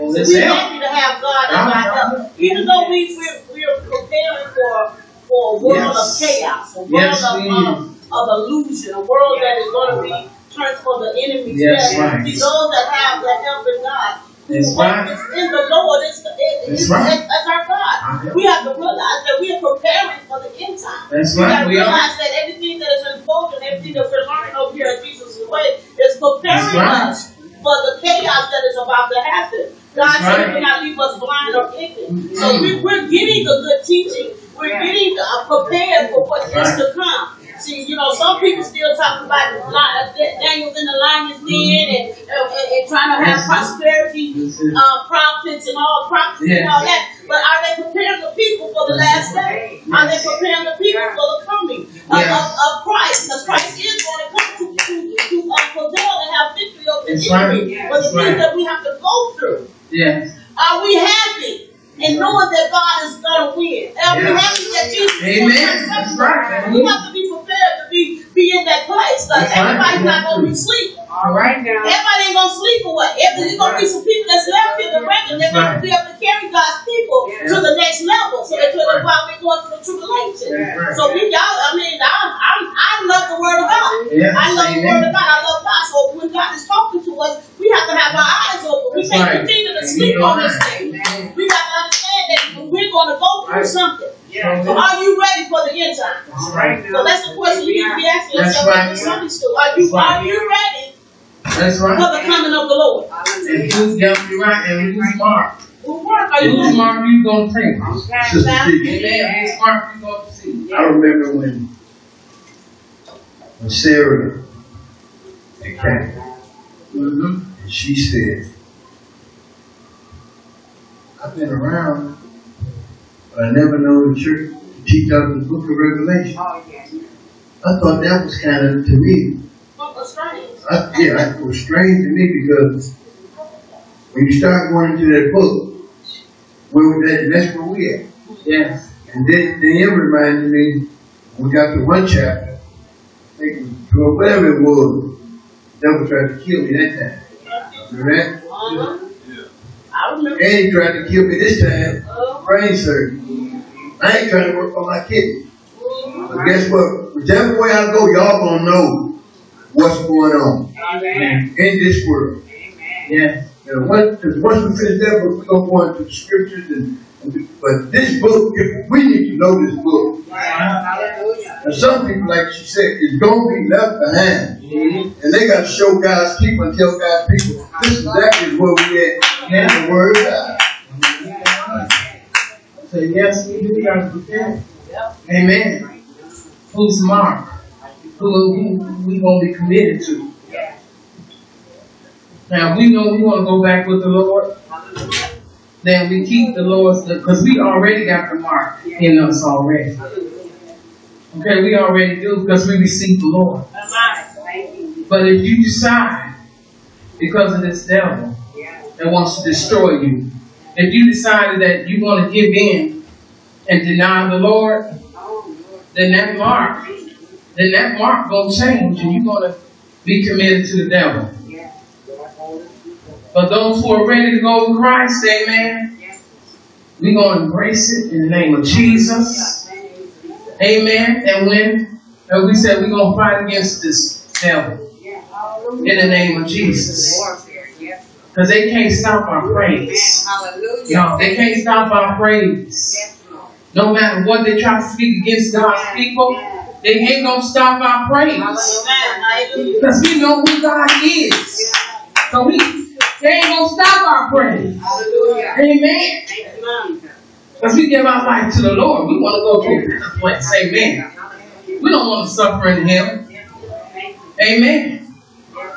[SPEAKER 3] Well,
[SPEAKER 5] So we're
[SPEAKER 3] help.
[SPEAKER 5] happy to have God as our help. Even though we, we're, we're preparing for, for a world
[SPEAKER 3] Yes.
[SPEAKER 5] of chaos, a world
[SPEAKER 3] Yes,
[SPEAKER 5] of,
[SPEAKER 3] we
[SPEAKER 5] of, of illusion, a world that is going to be turned for the enemy's
[SPEAKER 3] Yes, right.
[SPEAKER 5] Be Those that have the help in God.
[SPEAKER 3] That's right.
[SPEAKER 5] hope in the Lord. It's, it,
[SPEAKER 3] That's
[SPEAKER 5] it's,
[SPEAKER 3] right.
[SPEAKER 5] it's, it's our God. We have to realize that we are preparing for the end time.
[SPEAKER 3] That's
[SPEAKER 5] We
[SPEAKER 3] right,
[SPEAKER 5] have to
[SPEAKER 3] are.
[SPEAKER 5] realize that everything that is unfolding, everything that we're learning over here at Jesus' way is preparing
[SPEAKER 3] right.
[SPEAKER 5] us for the chaos that is about to happen. God
[SPEAKER 3] That's
[SPEAKER 5] said
[SPEAKER 3] right.
[SPEAKER 5] He will not leave us blind or ignorant. So we, we're getting the good teaching. We're getting uh, prepared for what is
[SPEAKER 3] Right.
[SPEAKER 5] to come. See, you know, some people still talk about li- uh, Daniel's in the lion's den and, and, and, and trying to have prosperity uh, prophets and all prophets and all that. But are they preparing the people for the last day? Are they preparing the people for the coming of,
[SPEAKER 3] Yeah.
[SPEAKER 5] of, of Christ? Because Christ is going to come to, to, to uh, prevail and have victory over the enemy.
[SPEAKER 3] right.
[SPEAKER 5] But the things
[SPEAKER 3] right.
[SPEAKER 5] that we have to go through,
[SPEAKER 3] Yes.
[SPEAKER 5] are we happy? And knowing that God is going to win. We
[SPEAKER 3] Yeah.
[SPEAKER 5] that Jesus
[SPEAKER 3] Amen.
[SPEAKER 5] going to
[SPEAKER 3] That's right.
[SPEAKER 5] We have to be prepared to be, be in that place. Because everybody's not going to be asleep.
[SPEAKER 2] All right now.
[SPEAKER 5] Everybody ain't gonna sleep or what? If there's gonna be some people that's left in the record, they're gonna
[SPEAKER 3] Right.
[SPEAKER 5] be able to carry God's people
[SPEAKER 2] Yeah.
[SPEAKER 5] to the next level. So that's why we're going through the tribulation.
[SPEAKER 3] Right.
[SPEAKER 5] So we y'all, I mean, I, I, I love the word of God.
[SPEAKER 3] Yes,
[SPEAKER 5] I love the word of God. I love God. So when God is talking to us, we have to have our eyes open. We
[SPEAKER 3] That's
[SPEAKER 5] can't
[SPEAKER 3] right.
[SPEAKER 5] continue to sleep on this thing. We got to understand that we're gonna go through
[SPEAKER 3] Right.
[SPEAKER 5] something.
[SPEAKER 2] Yeah.
[SPEAKER 5] So are you ready for the end time?
[SPEAKER 2] All right
[SPEAKER 5] So
[SPEAKER 2] now.
[SPEAKER 5] that's the question we need to be asking
[SPEAKER 3] That's
[SPEAKER 5] ourselves
[SPEAKER 3] right.
[SPEAKER 5] in Sunday school. Are you,
[SPEAKER 3] right.
[SPEAKER 5] are you ready
[SPEAKER 3] That's
[SPEAKER 5] for
[SPEAKER 3] right.
[SPEAKER 5] the coming of the Lord?
[SPEAKER 3] And who's got me right and who's smart.
[SPEAKER 5] Who work are you
[SPEAKER 3] who's smart you gonna take?
[SPEAKER 2] Okay.
[SPEAKER 4] Sister
[SPEAKER 5] Now-
[SPEAKER 4] T,
[SPEAKER 3] Amen. Who's smart you gonna see?
[SPEAKER 4] I remember when, when Sarah had came,
[SPEAKER 3] Mm-hmm.
[SPEAKER 4] and she said, I've been around, but I never know the church to teach out the book of Revelation.
[SPEAKER 2] Oh, yeah.
[SPEAKER 4] I thought that was kind of, to me,
[SPEAKER 5] What was strange?
[SPEAKER 4] I, yeah, it was strange to me because when you start going into that book, where that, that's where we at.
[SPEAKER 3] Yes.
[SPEAKER 4] And then, then it reminded me, we got to one chapter, I think it was 12, whatever it was, devil tried to kill me that time. Remember that?
[SPEAKER 5] Uh-huh. I remember.
[SPEAKER 4] And he tried to kill me this time,
[SPEAKER 5] Uh,
[SPEAKER 4] brain surgery. I ain't trying to work for my kidney.
[SPEAKER 5] mhm.
[SPEAKER 4] But guess what? Whichever way I go, y'all gonna know what's going on
[SPEAKER 2] Amen.
[SPEAKER 4] in this world.
[SPEAKER 2] Amen.
[SPEAKER 4] You know, once, once we finish that book, we're gonna go into the scriptures and, and but this book, if we need to know this book.
[SPEAKER 2] Hallelujah.
[SPEAKER 4] And some people, like she said, is gonna be left behind.
[SPEAKER 3] Mm-hmm.
[SPEAKER 4] And they gotta show God's people and tell God's people, this is exactly where we at in the word of God.
[SPEAKER 3] So yes, we do gotta prepare. Amen. Who's smart? Who, who we gonna be committed to? Now we know we wanna go back with the Lord. Then we keep the Lord's, because we already got the mark in us already. Okay, we already do because we received the Lord. But if you decide, because of this devil that wants to destroy you, if you decided that you want to give in and deny the Lord, then that mark, then that mark gonna change and you're gonna be committed to the devil. But those who are ready to go with Christ, amen, we're gonna embrace it in the name of Jesus. Amen. And when and we said we're gonna fight against this devil in the name of Jesus. Because they can't stop our praise.
[SPEAKER 2] Hallelujah.
[SPEAKER 3] No, they can't stop our praise. No matter what they try to speak against God's people, they ain't gonna stop our praise. Because we know who God is. So we they ain't gonna stop our praise.
[SPEAKER 2] Hallelujah.
[SPEAKER 3] Amen.
[SPEAKER 2] Thank you, Jesus.
[SPEAKER 3] As we give our life to the Lord, we want to go to better place. Amen. We don't want to suffer in Him. Amen.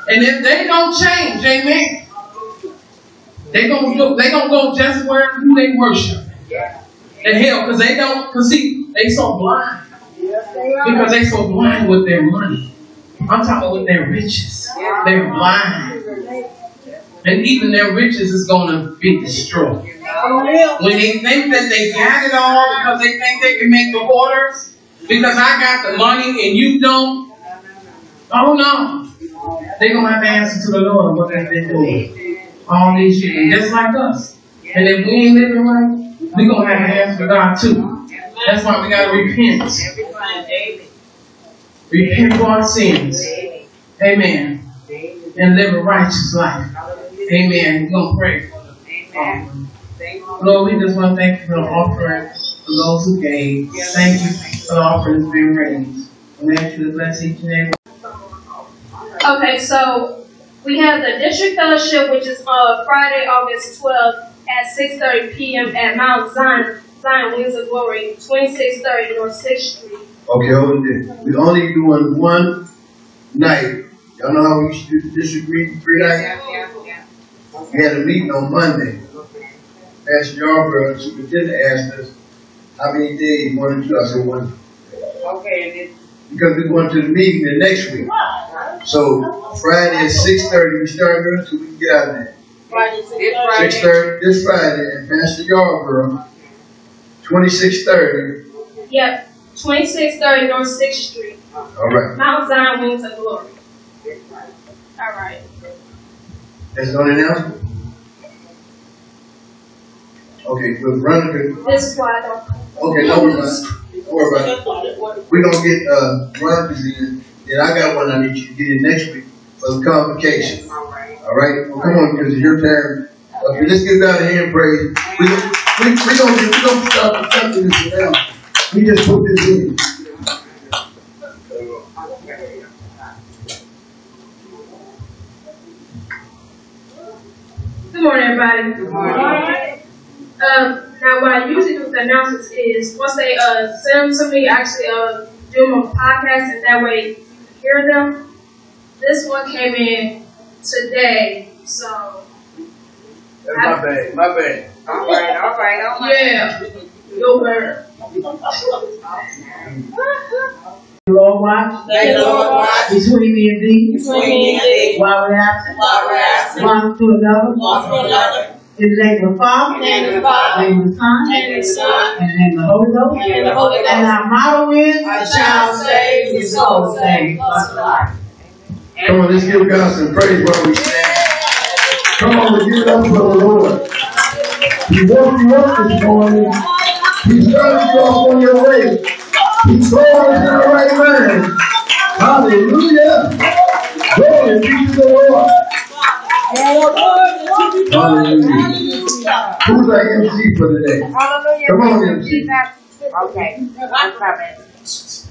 [SPEAKER 3] And if they don't change, amen. They gonna go, they gonna go just where who they worship. The hell, cause they don't, cause see, they so blind. Because they so blind with their money. I'm talking with their riches. They're blind. And even their riches is gonna be destroyed. When they think that they got it all because they think they can make the orders, because I got the money and you don't. Oh no. They're gonna have to answer to the Lord what they've been doing all these years, just like us. And if we ain't living right, we're gonna have to answer to God too. That's why we gotta repent. Repent for our sins. Amen. And live a righteous life. Amen. We're gonna pray. Um, Lord, we just want to thank you for the offering for those who gave. Thank you for the offering that's been raised. And ask you to bless each and every
[SPEAKER 7] Okay, so we have the district fellowship, which is uh, Friday, August 12th at 6:30 p.m. at Mount Zion, Zion Wings of Glory, 2630 North Sixth Street.
[SPEAKER 4] Okay, hold it. We only doing one night. Y'all know how we used to do the disagree three nights? We had a meeting on Monday. Pastor Yarborough, superintendent asked us how many days, one or two. I said one.
[SPEAKER 2] Okay, and it's
[SPEAKER 4] Because we're going to the meeting the next week. So Friday at six thirty, we start early so we can get out of there.
[SPEAKER 2] this Friday.
[SPEAKER 4] thirty this Friday, and Pastor Yarborough, twenty-six thirty.
[SPEAKER 7] Yep, 2630 North Sixth Street,
[SPEAKER 4] All right,
[SPEAKER 7] Mount Zion Wings of Glory. All right.
[SPEAKER 4] that's not announcement. Okay, we'll run it.
[SPEAKER 7] This is why I don't.
[SPEAKER 4] Okay, no, we're not. Don't worry about it. We're gonna get, uh, Veronica in, then I got one I need you to get in next week for the convocation.
[SPEAKER 2] All right.
[SPEAKER 4] All right, well, come on, because it's your turn. Okay, let's get down here and pray. We, we, we gonna, we gonna start discussing this now. We just put this in.
[SPEAKER 7] Good morning, everybody.
[SPEAKER 2] Good morning.
[SPEAKER 7] Um, now, what I usually do with the announcements is once they uh, send them to me, I actually uh, do them on podcast, and that way you can hear them. This one came in today, so
[SPEAKER 4] That's my bad, my bad.
[SPEAKER 2] All right, all right, all right.
[SPEAKER 7] yeah, your word.
[SPEAKER 6] Lord watch
[SPEAKER 5] Thank the Lord, watch
[SPEAKER 6] between me and thee
[SPEAKER 5] between me and thee,
[SPEAKER 6] while we're absent,
[SPEAKER 5] while we're absent,
[SPEAKER 6] one to another.
[SPEAKER 5] one to another,
[SPEAKER 6] In the name of the Father,
[SPEAKER 5] in the name of the Father,
[SPEAKER 6] in the name of the Son,
[SPEAKER 5] and the Son,
[SPEAKER 6] and in the name of the Holy Ghost.
[SPEAKER 5] and the Holy
[SPEAKER 6] And our motto is,
[SPEAKER 5] A child saved, his soul saved, plus life.
[SPEAKER 4] Come on, let's give God some praise while we stand. Come on, let's give it up for the Lord. He woke you up this morning. He started you off on your way. He called us in our right mind. Hallelujah. Glory be to the Lord. Hallelujah. Who's our MC for today?
[SPEAKER 2] Hallelujah.
[SPEAKER 4] Come on,
[SPEAKER 2] Thank you,
[SPEAKER 4] MC.
[SPEAKER 2] Okay, I'm coming.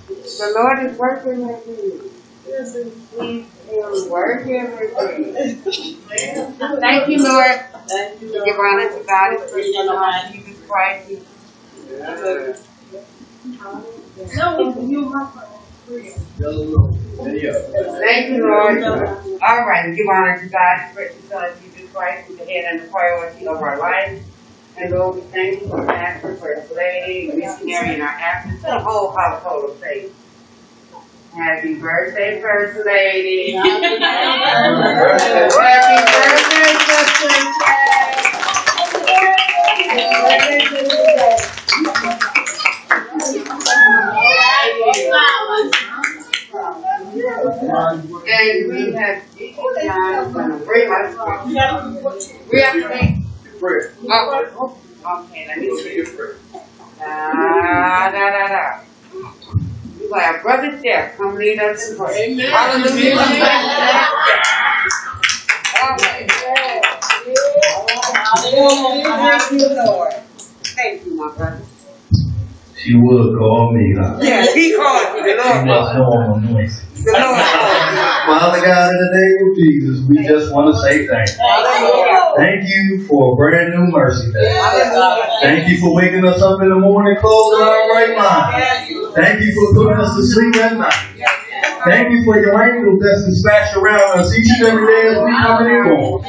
[SPEAKER 2] The Lord is working with you. He's is working with you. Thank you, Lord.
[SPEAKER 5] Thank you,
[SPEAKER 2] Give honor to God, His precious Son, Jesus Christ.
[SPEAKER 7] No, you my
[SPEAKER 2] Thank you, Lord. All right, give honor to God, His precious Son, Jesus Christ, who's the head and the priority of our life. And Lord, we thank you for Pastor, First Lady, missionary in our absence, the whole household of faith. Happy birthday, First Lady. Happy birthday, Sister And we have Deacon John uh, gonna bring. We have to make. Oh, okay, let me see. Da, ah, da, da, da. We got our brother Jeff come lead us in prayer. Amen. Hallelujah. Okay. Thank you, Lord. Thank you, my brother.
[SPEAKER 8] She would call me, huh?
[SPEAKER 2] Yes, he called you, the
[SPEAKER 8] She
[SPEAKER 2] Lord
[SPEAKER 8] must
[SPEAKER 2] called
[SPEAKER 8] know I'm anointed.
[SPEAKER 2] you. The Lord.
[SPEAKER 8] Father God, in the name of Jesus, we just want to say thank you. Thank you for a brand new mercy day. Thank you for waking us up in the morning, closing our right mind. Thank you for putting us to sleep at night. Thank you for your angels that's dispatched around us each and every day as we come and go.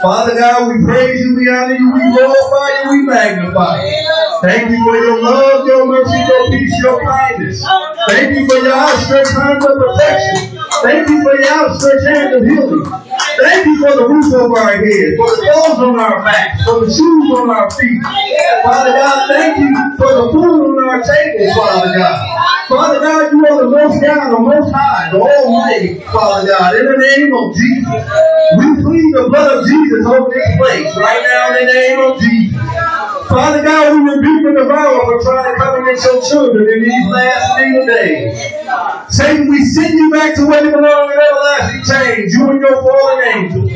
[SPEAKER 8] Father God, we praise you, we honor you, we glorify you, we magnify you. Thank you for your love, your mercy, your peace, your kindness. Thank you for your outstretched hands of protection. Thank you for your outstretched hands of healing. Thank you for the roof over our heads, for the clothes on our backs, for the shoes on our feet. Father God, thank you for the food on our table, Father God. Father God, you are the most God, the most high, the almighty, Father God, in the name of Jesus. We plead the blood of Jesus over this place right now in the name of Jesus. Father God, we rebuke the devourer for trying to come against your children in these last evil days. Satan, we send you back to where you belong in everlasting change, you and your fallen angels.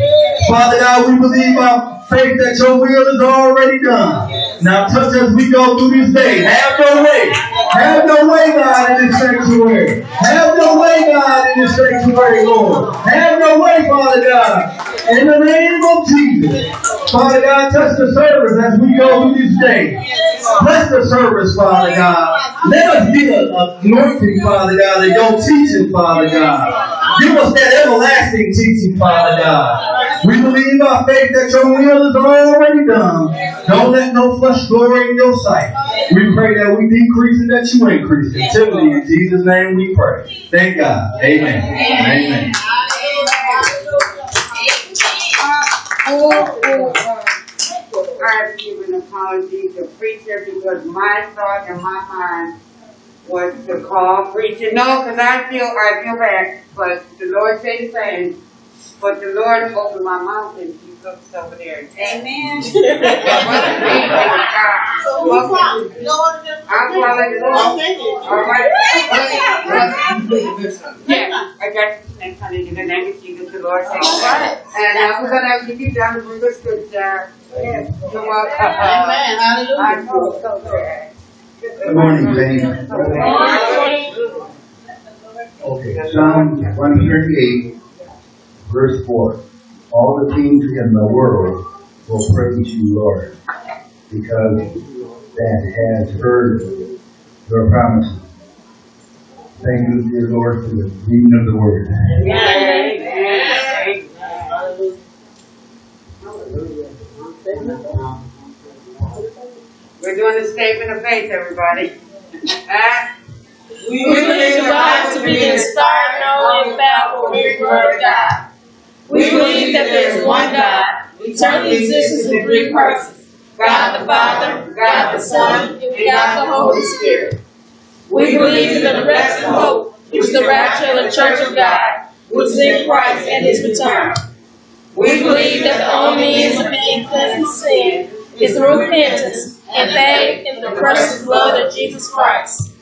[SPEAKER 8] Father God, we believe our faith that your will is already done. Now touch as we go through this day. Have your way. Have your way, God, in this sanctuary. Have your way, God, in this sanctuary, Lord. Have your way, Father God. In the name of Jesus. Father God, touch the service as we go through this day. Bless the service, Father God. Let us be an anointing, Father God, of your teaching, Father God. Give us that everlasting teaching, Father God. We believe our faith that your will is already done. Don't let no flesh glory in your sight. We pray that we decrease and that you increase. In Timothy, in Jesus' name we pray. Thank God. Amen. Amen.
[SPEAKER 2] I have given apology to preacher because my thought and my mind was to call preacher. No, because I feel I feel bad, but the Lord said the same. But the Lord opened my mouth and he looks over there.
[SPEAKER 6] Amen.
[SPEAKER 2] It wasn't me, it was God.
[SPEAKER 5] So who called? No.
[SPEAKER 2] I'm calling the Lord. All right. Yeah, I got next Sunday in the name of Jesus, the Lord take it. And uh, we're gonna give you down from the scripture. Yes, you're.
[SPEAKER 5] Amen. Hallelujah.
[SPEAKER 2] I feel so.
[SPEAKER 4] Good morning, Okay, Psalm one thirty-eight, verse four. All the kings in the world will praise you, Lord, because that has heard your promises. Thank you, dear Lord, for the reading of the word.
[SPEAKER 2] Amen. We're doing a statement of faith, everybody. Ah,
[SPEAKER 7] We believe the Bible to be inspired, known, and infallible word of God. We believe that there is one God, eternally exists in three persons, God the Father, God the Son, and God the Holy Spirit. We believe in the resurrection hope, which is the rapture of the church of God, which is in Christ and his return. We believe that the only means of being cleansed from sin is through repentance and faith in the precious blood of Jesus Christ.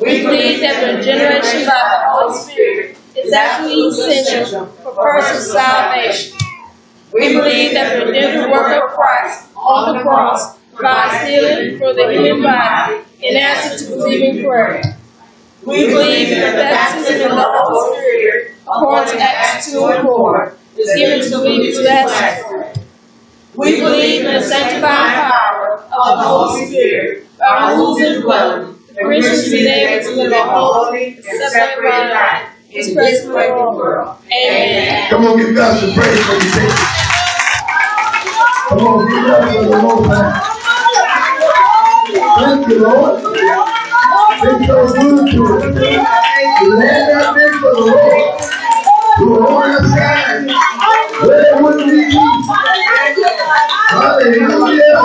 [SPEAKER 7] We believe that the regeneration by the Holy Spirit is absolutely essential for personal salvation. We believe that the redemptive work of Christ on the cross provides healing for the human body in answer to believing prayer. We believe in the baptism in the Holy Spirit according to Acts 2 and 4 is given to believers who have We believe in the sanctifying power of the Holy Spirit by whose indwelling the Christians be able to live a holy and separated life in this present world. Amen.
[SPEAKER 4] Come on, give God some praise for. Come on, give God some more time. Thank you, Lord. Been so good to us. To have that been for the Lord. To hold us down. Where would we be? Hallelujah.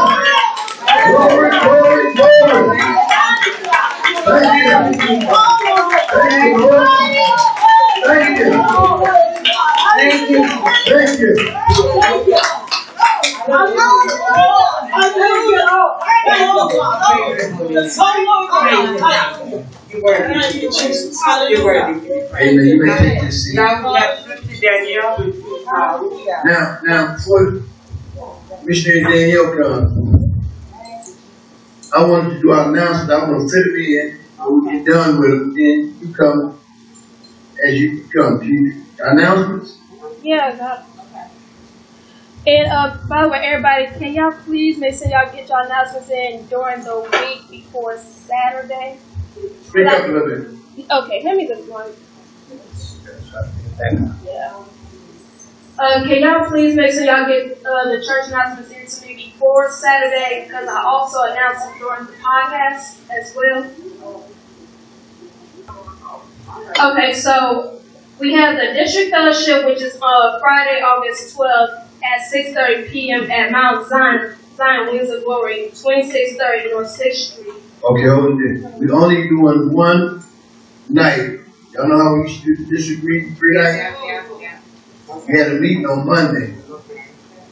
[SPEAKER 4] Glory, glory, glory. Thank you. Thank you, Lord. Thank you. Thank you. Thank you.
[SPEAKER 2] Thank You're Jesus. You're praised.
[SPEAKER 4] Amen. You may take this seat.
[SPEAKER 2] Now you?
[SPEAKER 4] Now, before Missionary Danielle comes, I want to do our announcement. I want to fit them in. When we get done with them, then you come as you come. You, announcements?
[SPEAKER 7] Yeah, God. Okay. And uh, by the way, everybody, can y'all please make sure y'all get your announcements in during the week before Saturday?
[SPEAKER 4] Speak up a little bit.
[SPEAKER 7] Okay, let me just one. Yeah. Uh, can y'all please make sure y'all get uh, the church announcements into me before Saturday because I also announce them during the podcast as well. Okay, so we have the district fellowship, which is uh, Friday, August 12th at 6:30 p.m. at Mount Zion, Zion Wings of Glory, 2630 North Sixth Street.
[SPEAKER 4] Okay, hold it. We only doing one night. Y'all know how we used to do the disagree three nights? We had a meeting on Monday.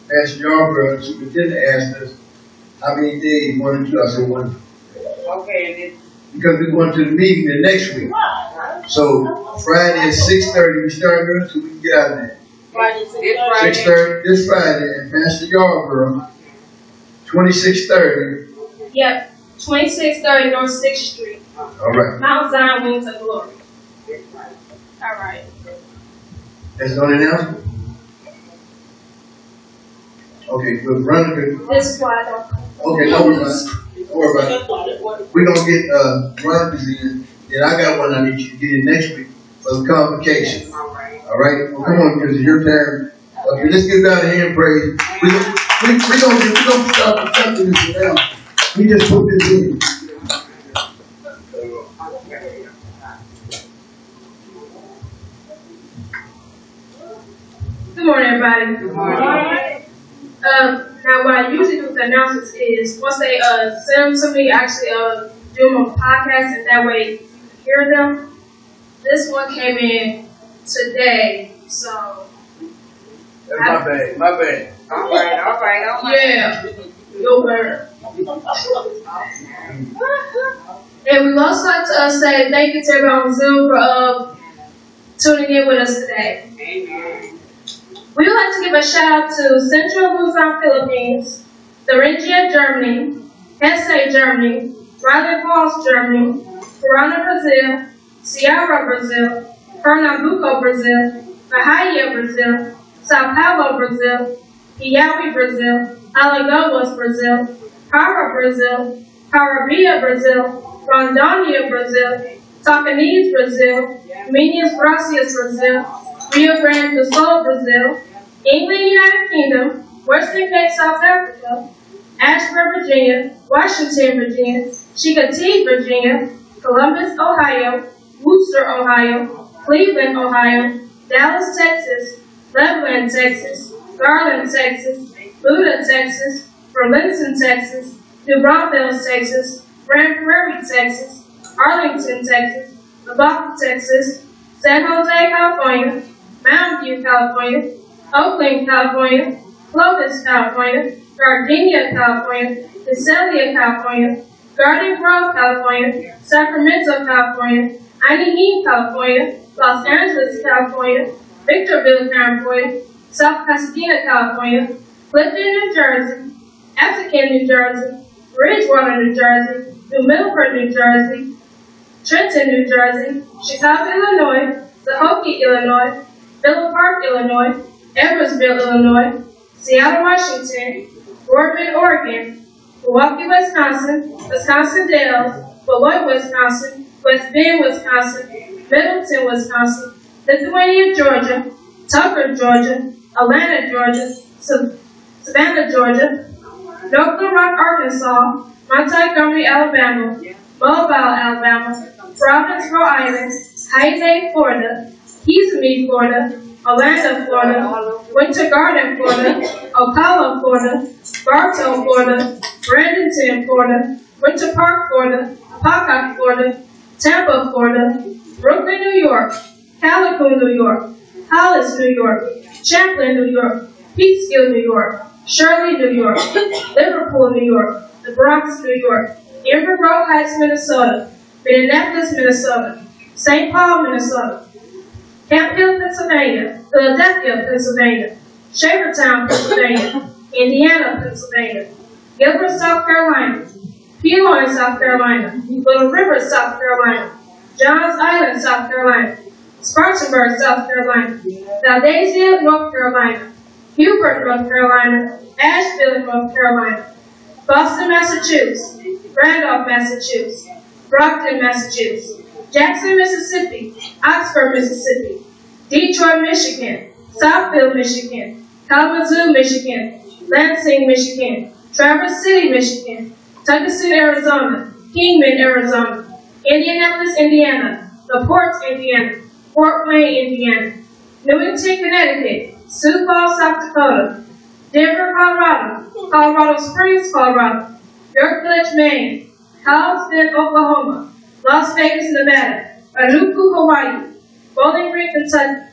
[SPEAKER 4] Pastor Yarborough, superintendent asked us how many days, one or two. I said one.
[SPEAKER 2] Okay, and it's
[SPEAKER 4] Because we're going to the meeting the next week. So Friday at six thirty, we start early so we can get out of there.
[SPEAKER 5] Friday,
[SPEAKER 2] Friday.
[SPEAKER 4] thirty this Friday and Pastor Yarborough, twenty-six thirty.
[SPEAKER 7] Yep, 2630 North Sixth Street,
[SPEAKER 4] All right.
[SPEAKER 7] Mount Zion Wings of Glory. All right.
[SPEAKER 4] That's not announcement? Okay, good. Veronica,
[SPEAKER 7] This is why I don't.
[SPEAKER 4] okay, don't worry about it. Don't worry. We're gonna get, uh, Veronica's in, then I got one I need you to get in next week for the convocation.
[SPEAKER 2] All right.
[SPEAKER 4] All right? Well, come on, because it's your turn. Okay, let's get down here and pray. We, we, we gonna, we gonna start protecting this now. We just put this in.
[SPEAKER 7] Good morning, everybody.
[SPEAKER 2] Good morning.
[SPEAKER 7] Um, now, what I usually do with the announcements is once they uh, send them to me, I actually uh, do them on podcast, and that way you can hear them. This one came in today, so
[SPEAKER 4] That's my bad, my bad.
[SPEAKER 2] All right, all right, all right.
[SPEAKER 7] yeah, your word. And we also like to uh, say thank you to everyone on Zoom for uh, tuning in with us today.
[SPEAKER 2] Amen.
[SPEAKER 7] We would like to give a shout out to Central Luzon, Philippines, Thuringia, Germany, Hesse, Germany, Riley Falls, Germany, Corona, Brazil, Ceará, Brazil, Pernambuco, Brazil, Bahia, Brazil, Sao Paulo, Brazil, Piauí, Brazil, Alagoas, Brazil, Para, Brazil, Paraíba, Brazil, Rondônia, Brazil, Tacanese, Brazil, Minas Gerais, Brazil, Rio Grande do Sul, Brazil, England, United Kingdom, Western Cape, South Africa, Ashburn, Virginia, Washington, Virginia, Chicotee, Virginia, Columbus, Ohio, Wooster, Ohio, Cleveland, Ohio, Dallas, Texas, Lebanon, Texas, Garland, Texas, Buda, Texas, Burlington, Texas, New Braunfels, Texas, Grand Prairie, Texas, Arlington, Texas, Lubbock, Texas, San Jose, California, Mountain View, California, Oakland, California, Clovis, California, Gardena, California, Visalia, California, Garden Grove, California, Sacramento, California, Anaheim, California, Los Angeles, California, Victorville, California, South Pasadena, California, Clifton, New Jersey, Effingham, New Jersey, Bridgewater, New Jersey, New Milford, New Jersey, Trenton, New Jersey, Chicago, Illinois, Zahokie, Illinois, Villa Park, Illinois, Eversville, Illinois, Seattle, Washington, Boardman, Oregon, Milwaukee, Wisconsin, Wisconsin Dells, Beloit, Wisconsin, West Bend, Wisconsin, Middleton, Wisconsin, Lithonia, Georgia, Tucker, Georgia, Atlanta, Georgia, Savannah, Georgia, North Little Rock, Arkansas, Montgomery, Alabama, Mobile, Alabama, Providence, Rhode Island, Hialeah, Florida, Kissimmee, Florida, Orlando, Florida, Winter Garden, Florida, Ocala, Florida, Bartow, Florida, Bradenton, Florida, Winter Park, Florida, Apopka, Florida, Tampa, Florida, Brooklyn, New York, Calico, New York, Hollis, New York, Champlain, New York, Peekskill, New York, Shirley, New York, Liverpool, New York, the Bronx, New York, Inver Grove Heights, Minnesota, Minneapolis, Minnesota, St. Paul, Minnesota, Camp Hill, Pennsylvania, Philadelphia, Pennsylvania, Shavertown, Pennsylvania, Indiana, Pennsylvania, Gilbert, South Carolina, Peoria, South Carolina, Little River, South Carolina, Johns Island, South Carolina, Spartanburg, South Carolina, Valdezia, North Carolina, Hubert, North Carolina, Asheville, North Carolina, Boston, Massachusetts, Randolph, Massachusetts, Brockton, Massachusetts, Jackson, Mississippi, Oxford, Mississippi, Detroit, Michigan, Southfield, Michigan, Kalamazoo, Michigan, Lansing, Michigan, Traverse City, Michigan, Tucson, Arizona, Kingman, Arizona, Indianapolis, Indiana, La Porte, Indiana, Fort Wayne, Indiana, Newington, Connecticut, Sioux Falls, South Dakota, Denver, Colorado, Colorado Springs, Colorado, York Village, Maine, Carlsbad, Oklahoma, Las Vegas, Nevada, Anuku, Hawaii, Bowling Green, Kentucky,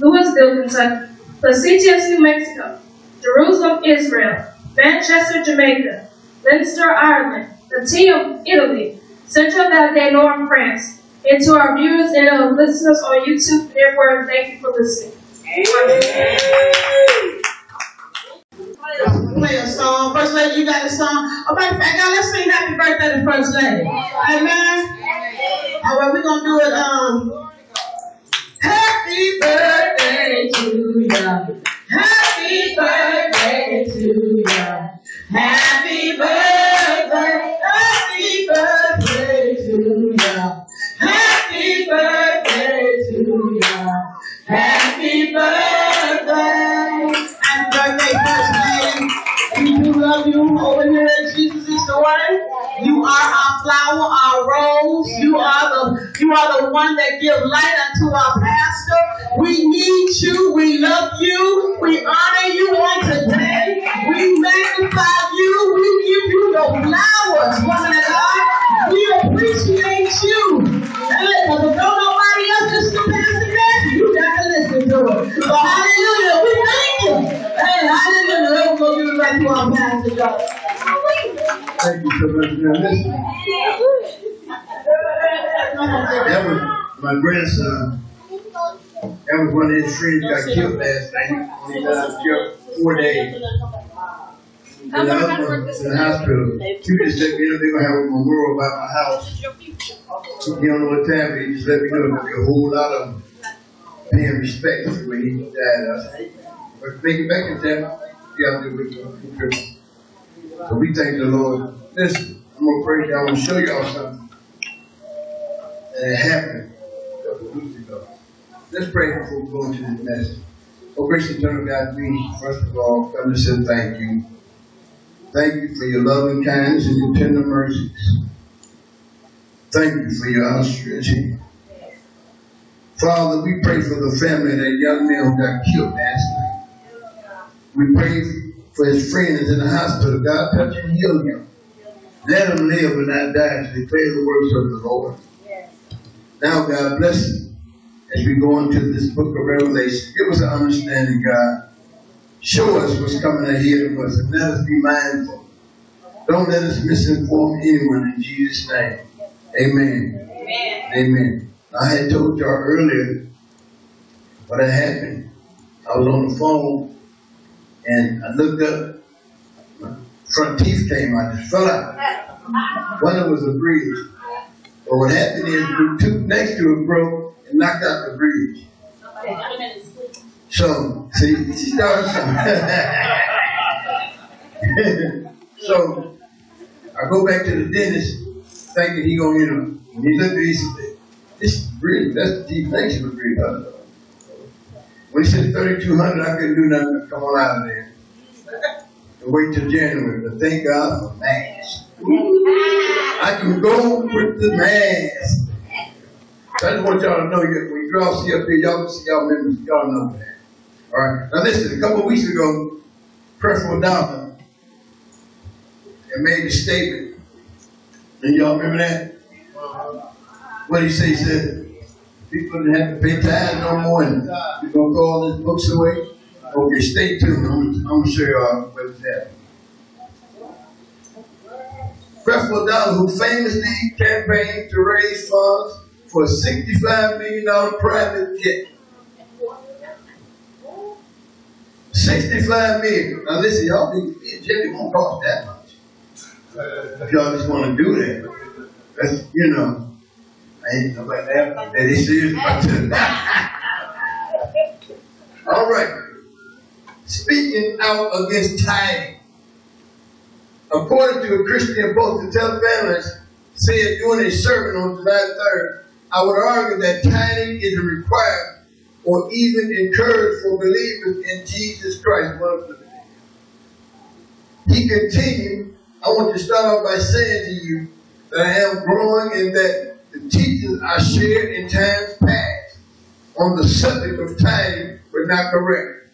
[SPEAKER 7] Louisville, Kentucky, Placentia, New Mexico, Jerusalem, Israel, Manchester, Jamaica, Leinster, Ireland, Latina, Italy, Central Valley, North France, and to our viewers and our listeners on YouTube everywhere, thank you for listening.
[SPEAKER 5] Play a song. First lady, you got a song. Oh, matter fact, now let's sing happy birthday to First Lady. Amen. All right, we're gonna do it. Um, happy birthday to you. Happy birthday to you. Happy birthday. Happy birthday to you. Happy birthday to you. Happy birthday. Happy birthday, First We do love you over here Jesus is the Way. You are our flower, our rose. You are the you are the one that give light unto our pastor. We need you. We love you. We honor you on today. We magnify you. We give you your flowers, woman of God. We appreciate you. Because if don't nobody else listen to Pastor Jackie, you got to listen to it. So go give it back to our.
[SPEAKER 4] Thank you so much. Now listen, that was my grandson. That was one of his friends got killed last night. He got killed four days. The hospital, in the hospital. Two just let me know they're gonna have a memorial about my house. He don't know what time, but he just let me know there'll be a whole lot of paying respect when he died. I said, but make it back in time. Yeah, I'll do it. So we thank the Lord. Listen, I'm gonna pray. I want to show y'all something. that happened a couple weeks ago. Let's pray before we go into this message. Oh, gracious eternal God, we first of all come to say thank you. Thank you for your loving kindness and your tender mercies. Thank you for your outstretched hand. Father, we pray for the family of that young man who got killed last night. We pray for his friends in the hospital. God, touch and heal him. Let him live and not die to declare the works of the Lord. Now, God, bless him as we go into this book of Revelation. Give us an understanding, God. Show us what's coming ahead of us and let us be mindful. Don't let us misinform anyone in Jesus' name. Amen. Amen. Amen. I had told y'all earlier what had happened. I was on the phone and I looked up. My front teeth came out, just fell out. One of them was a bridge. But what happened is the tooth next to it broke and knocked out the bridge. So, see, she started something. so, I go back to the dentist thinking he gonna, you know, And he looked at it, he said, this is bridge, that's the deep to the bridge. He said 3,200, I couldn't do nothing come on out of there. And wait till January, but thank God for masks. I can go with the mask. I just want y'all to know when you all see up here, y'all can see y'all members, y'all know that. All right. Now listen, a couple of weeks ago, Creflo Dollar and made a statement. And y'all remember that? What he say? He said, people didn't have to pay tithes no more and you're going to throw all these books away? Okay, stay tuned. I'm, going to show y'all what's that. Creflo Dollar, who famously campaigned to raise funds for a $65 million private jet. 65 million. Now listen, y'all a jet won't cost that much. If y'all just want to do that. That's, you know, All right. Speaking out against tithing. According to a Christian post, the televangelist said during a sermon on July 3rd, I would argue that tithing is required or even encouraged for believers in Jesus Christ. He continued, I want to start off by saying to you that I am growing in that the teachings I shared in times past on the subject of time were not correct.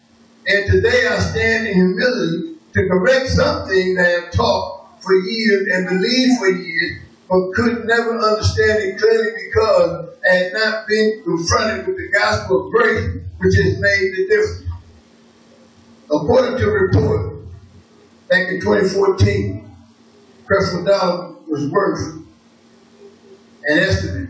[SPEAKER 4] And today I stand in humility to correct something that I have taught for years and believed for years, but could never understand it clearly because I had not been confronted with the gospel of grace, which has made the difference. According to a report back in 2014, Creflo Dollar was worth an estimate.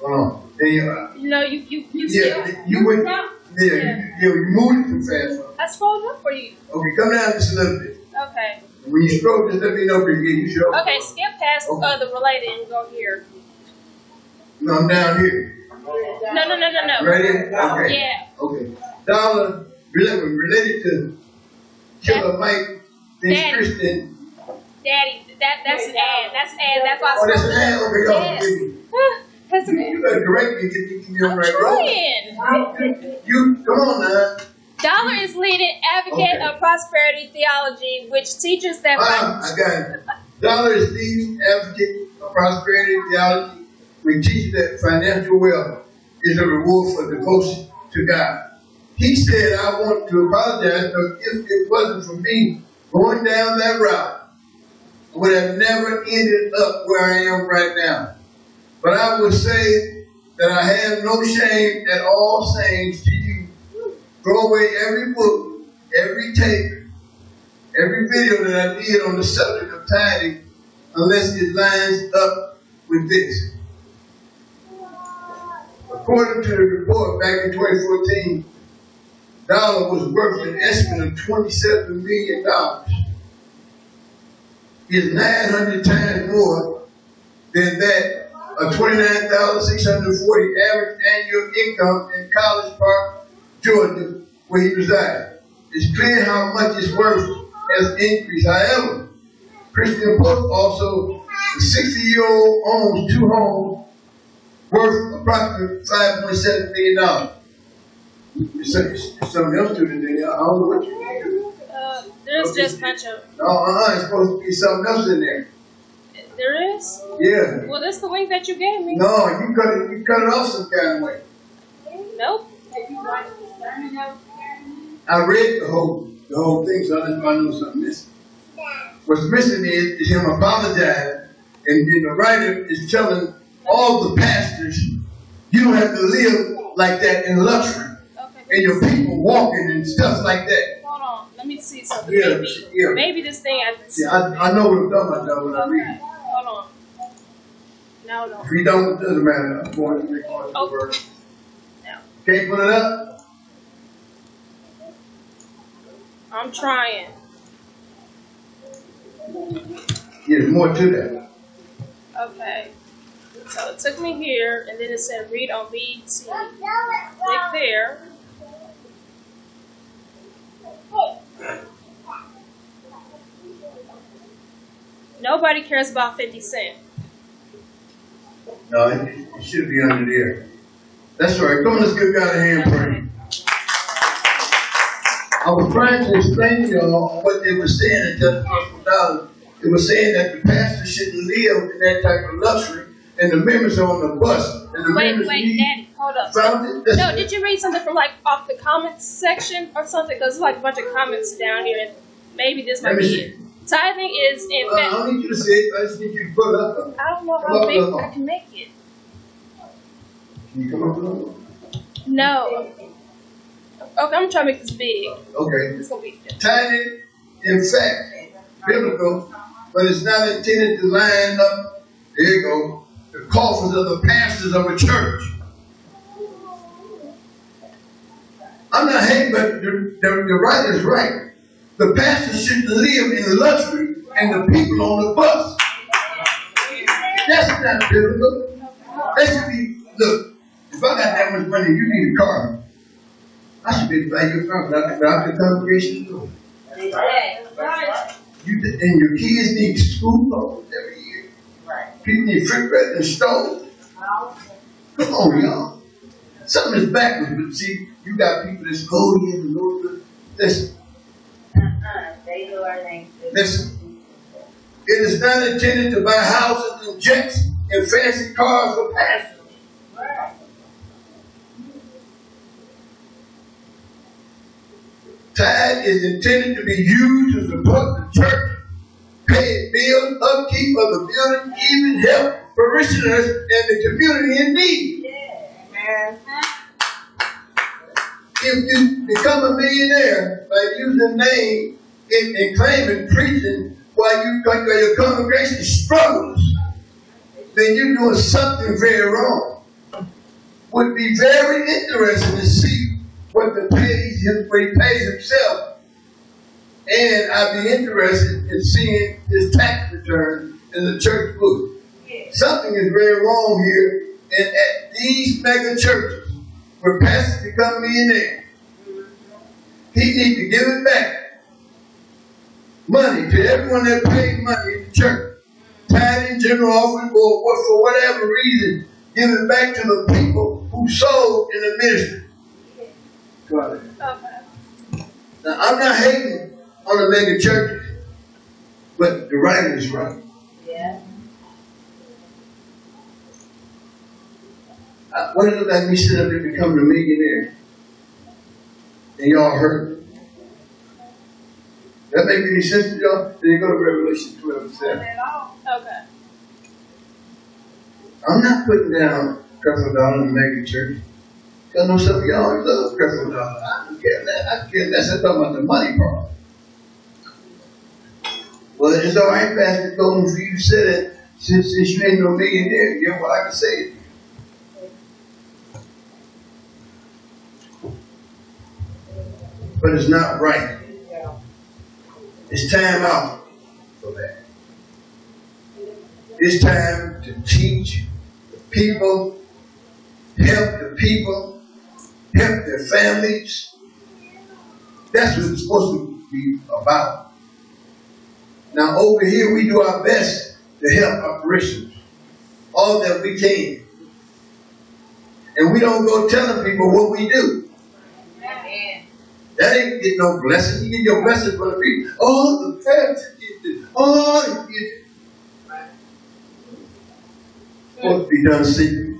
[SPEAKER 4] Hold on. There you are.
[SPEAKER 7] No, you you you
[SPEAKER 4] Yeah,
[SPEAKER 7] still
[SPEAKER 4] you went, yeah, you, yeah, you moved it too fast.
[SPEAKER 7] I scrolled up for you.
[SPEAKER 4] Okay, come down just a little bit.
[SPEAKER 7] Okay.
[SPEAKER 4] When you scroll, just let me know if you show.
[SPEAKER 7] Okay, skip past uh, the related and go here.
[SPEAKER 4] No, I'm down here.
[SPEAKER 7] No, no, no, no, no.
[SPEAKER 4] Right here? Okay.
[SPEAKER 7] Yeah.
[SPEAKER 4] Okay. Dollar related, related to Killer Mike, then. Christian.
[SPEAKER 7] Daddy, that that's an ad. That's an ad. That's why I
[SPEAKER 4] Oh, that's an ad? Okay, y'all
[SPEAKER 7] Yes. That's an
[SPEAKER 4] You,
[SPEAKER 7] ad.
[SPEAKER 4] you better correct me get me to the right road. You, come on now.
[SPEAKER 7] Dollar is leading advocate
[SPEAKER 4] Okay.
[SPEAKER 7] of prosperity theology, which teaches that.
[SPEAKER 4] Ah, I got it. Dollar is the advocate of prosperity theology. We teach that financial wealth is a reward for devotion to God. He said, I want to apologize because if it wasn't for me going down that route, would have never ended up where I am right now. But I would say that I have no shame at all saying to you, throw away every book, every tape, every video that I did on the subject of tithing unless it lines up with this. According to the report back in 2014, Dollar was worth an estimate of $27 million. Is 900 times more than that of 29,640 average annual income in College Park, Georgia, where he resides. It's clear how much his worth has increased. However, Christian Post also, the 60 year old owns two homes worth approximately $5.7 million. Something else to it. I don't know what you
[SPEAKER 7] Uh, there's just of.
[SPEAKER 4] No, uh-uh, it's supposed to be something else in there.
[SPEAKER 7] There is.
[SPEAKER 4] Yeah.
[SPEAKER 7] Well, that's the link that you gave me.
[SPEAKER 4] No, you cut it, you cut it off some kind of way.
[SPEAKER 7] Nope.
[SPEAKER 4] I read the whole, the whole thing, so I just to know something missing. What's missing is, is him apologizing, and then the writer is telling all the pastors, you don't have to live like that in luxury,
[SPEAKER 7] Okay.
[SPEAKER 4] and your people walking and stuff like that.
[SPEAKER 7] Let me see something.
[SPEAKER 4] Yeah,
[SPEAKER 7] maybe,
[SPEAKER 4] yeah.
[SPEAKER 7] maybe this thing I.
[SPEAKER 4] Yeah, I, I know what I'm talking about though when I read
[SPEAKER 7] Okay.
[SPEAKER 4] it.
[SPEAKER 7] Hold on. No, no.
[SPEAKER 4] If you don't, it doesn't matter. I'm going to record the word.
[SPEAKER 7] No.
[SPEAKER 4] Can't put it up?
[SPEAKER 7] I'm trying.
[SPEAKER 4] Yeah, there's more to that.
[SPEAKER 7] Okay. So it took me here, and then it said read on BT. Click there. Nobody cares about 50 Cent.
[SPEAKER 4] No, it, it should be under there. That's right. Come on, let's give God a hand praise. I was trying to explain to y'all what they were saying in Just Gospel Dollar. They were saying that the pastor shouldn't live in that type of luxury, and the members are on the bus, and the
[SPEAKER 7] Wait,
[SPEAKER 4] members
[SPEAKER 7] wait,
[SPEAKER 4] need
[SPEAKER 7] Daddy, hold up. No, did you read something from like off the comments section or something? Because there's like a bunch of comments down here, and maybe this might be it. Tithing is in
[SPEAKER 4] Uh, I
[SPEAKER 7] fact.
[SPEAKER 4] don't need you to say it. I just need you to put it up. Can
[SPEAKER 7] I don't know how big I can make it.
[SPEAKER 4] you come up with it?
[SPEAKER 7] No. Okay, I'm trying to make this big.
[SPEAKER 4] Okay.
[SPEAKER 7] It's gonna be.
[SPEAKER 4] Tithing, in fact, biblical, but it's not intended to line up, there you go, the coffers of the pastors of a church. I'm not hating, but the, the, the right. The pastor shouldn't live in luxury and the people on the bus. That's not biblical. That should be, look, if I got that much money, you need a car. I should be able to buy you a car without, the congregation it. You, and your kids need school clothes every year. Right. People need refrigerator and stove. Come on, y'all. something is backwards, but see, you got people that's holy the Lord. Listen,
[SPEAKER 9] Uh-uh, they know our
[SPEAKER 4] listen. It is not intended to buy houses and jets and fancy cars for pastors. Tithe is intended to be used to support the church, pay bills, upkeep of the building, even help parishioners and the community in need. If you become a millionaire by using name and, and claiming preaching while you while your congregation struggles, then you're doing something very wrong. Would be very interesting to see what the pays him what he pays himself. And I'd be interested in seeing his tax return in the church book. Something is very wrong here. And at these mega churches, pastors become millionaires, he needs to give it back. Money to everyone that paid money in the church. Tithing, general offering, or what, for whatever reason, give it back to the people who sold in the ministry. Now, I'm not hating on the mega churches, but the writing is right.
[SPEAKER 9] Yeah.
[SPEAKER 4] I, what it like me sitting up there becoming a millionaire? And y'all hurt. That make any sense to y'all? Then you go to Revelation 12 and 7.
[SPEAKER 7] Okay.
[SPEAKER 4] I'm not putting down Creflo Dollar in the mega church. Cause I know some of y'all love Creflo Dollar. I don't care that. I care. I'm talking about the money part. Well, it's all right, Pastor Golden, for you to say that since, since you ain't no millionaire. You know what I can say? But it's not right. It's time out for that. It's time to teach the people, help the people, help their families. That's what it's supposed to be about. Now over here we do our best to help our parishioners. All that we can. And we don't go telling people what we do. That ain't get no blessing. You get your blessing from the people. Oh, the this. Oh, get Supposed to be done secret.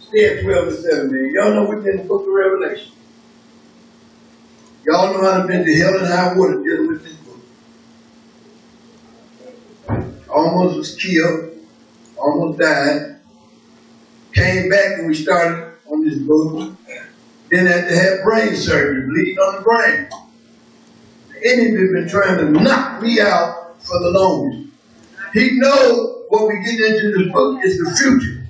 [SPEAKER 4] Stay at 12 and 7, man. Y'all know we've been in the book of Revelation. Y'all know how to been to hell and high water dealing with this book. Almost was killed. Almost died. Came back and we started on this book. Then had to have brain surgery, on the brain. The enemy been trying to knock me out for the longest. He knows what we get into this book is the future.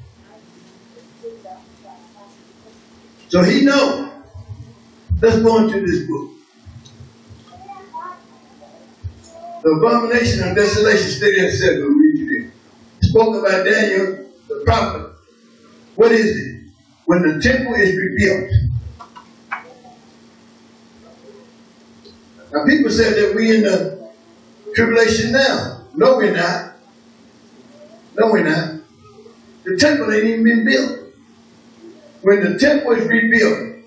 [SPEAKER 4] So he knows. Let's go into this book. The abomination of desolation, there and said, we'll read there. Spoken by Daniel, the prophet. What is it? When the temple is rebuilt. Now people said that we in the tribulation now. No, we're not. No, we're not. The temple ain't even been built. When the temple is rebuilt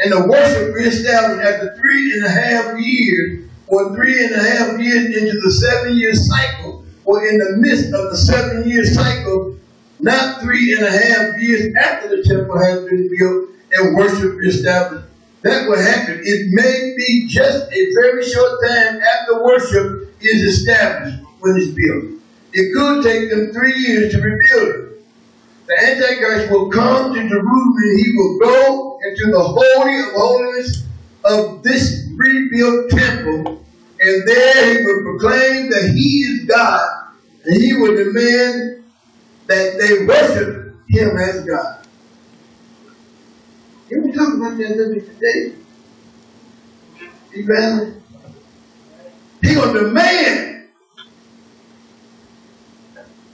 [SPEAKER 4] and the worship reestablished after three and a half years, or three and a half years into the seven year cycle, or in the midst of the seven year cycle, not three and a half years after the temple has been built and worship reestablished. That will happen. It may be just a very short time after worship is established when it's built. It could take them three years to rebuild it. The Antichrist will come to Jerusalem and he will go into the Holy of Holies of this rebuilt temple, and there he will proclaim that he is God, and he will demand that they worship him as God. Can we talk about that bit today? Evangelist? He gonna demand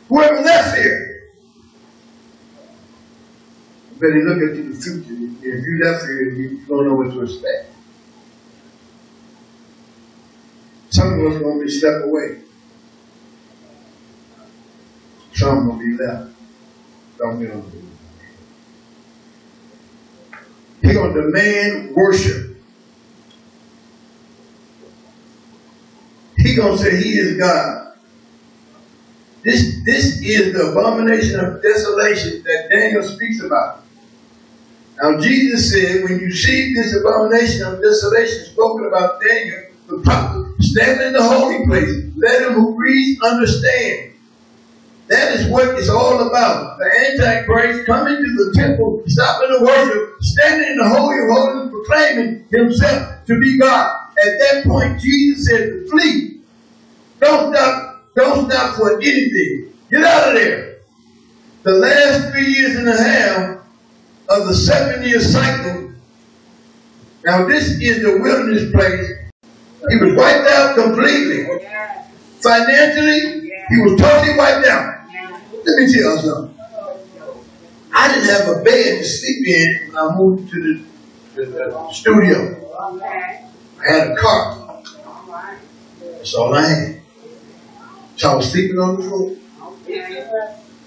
[SPEAKER 4] whoever left here. You better look into the future. If you left here, you don't know what to expect. Some of us gonna be stepped away. Some will be left. Don't get on. He gonna demand worship. He gonna say he is God. This this is the abomination of desolation that Daniel speaks about. Now Jesus said, when you see this abomination of desolation spoken about Daniel, the prophet, stand in the holy place. Let him who reads understand. That is what it's all about. The Antichrist coming to the temple, stopping the worship, standing in the holy of holies, proclaiming himself to be God. At that point, Jesus said flee. Don't stop, don't stop for anything. Get out of there. The last three years and a half of the seven year cycle. Now this is the wilderness place. He was wiped out completely. Financially, he was totally wiped out. Let me tell you something. I didn't have a bed to sleep in when I moved to the, the, the studio. I had a car. That's all I had. So I was sleeping on the floor.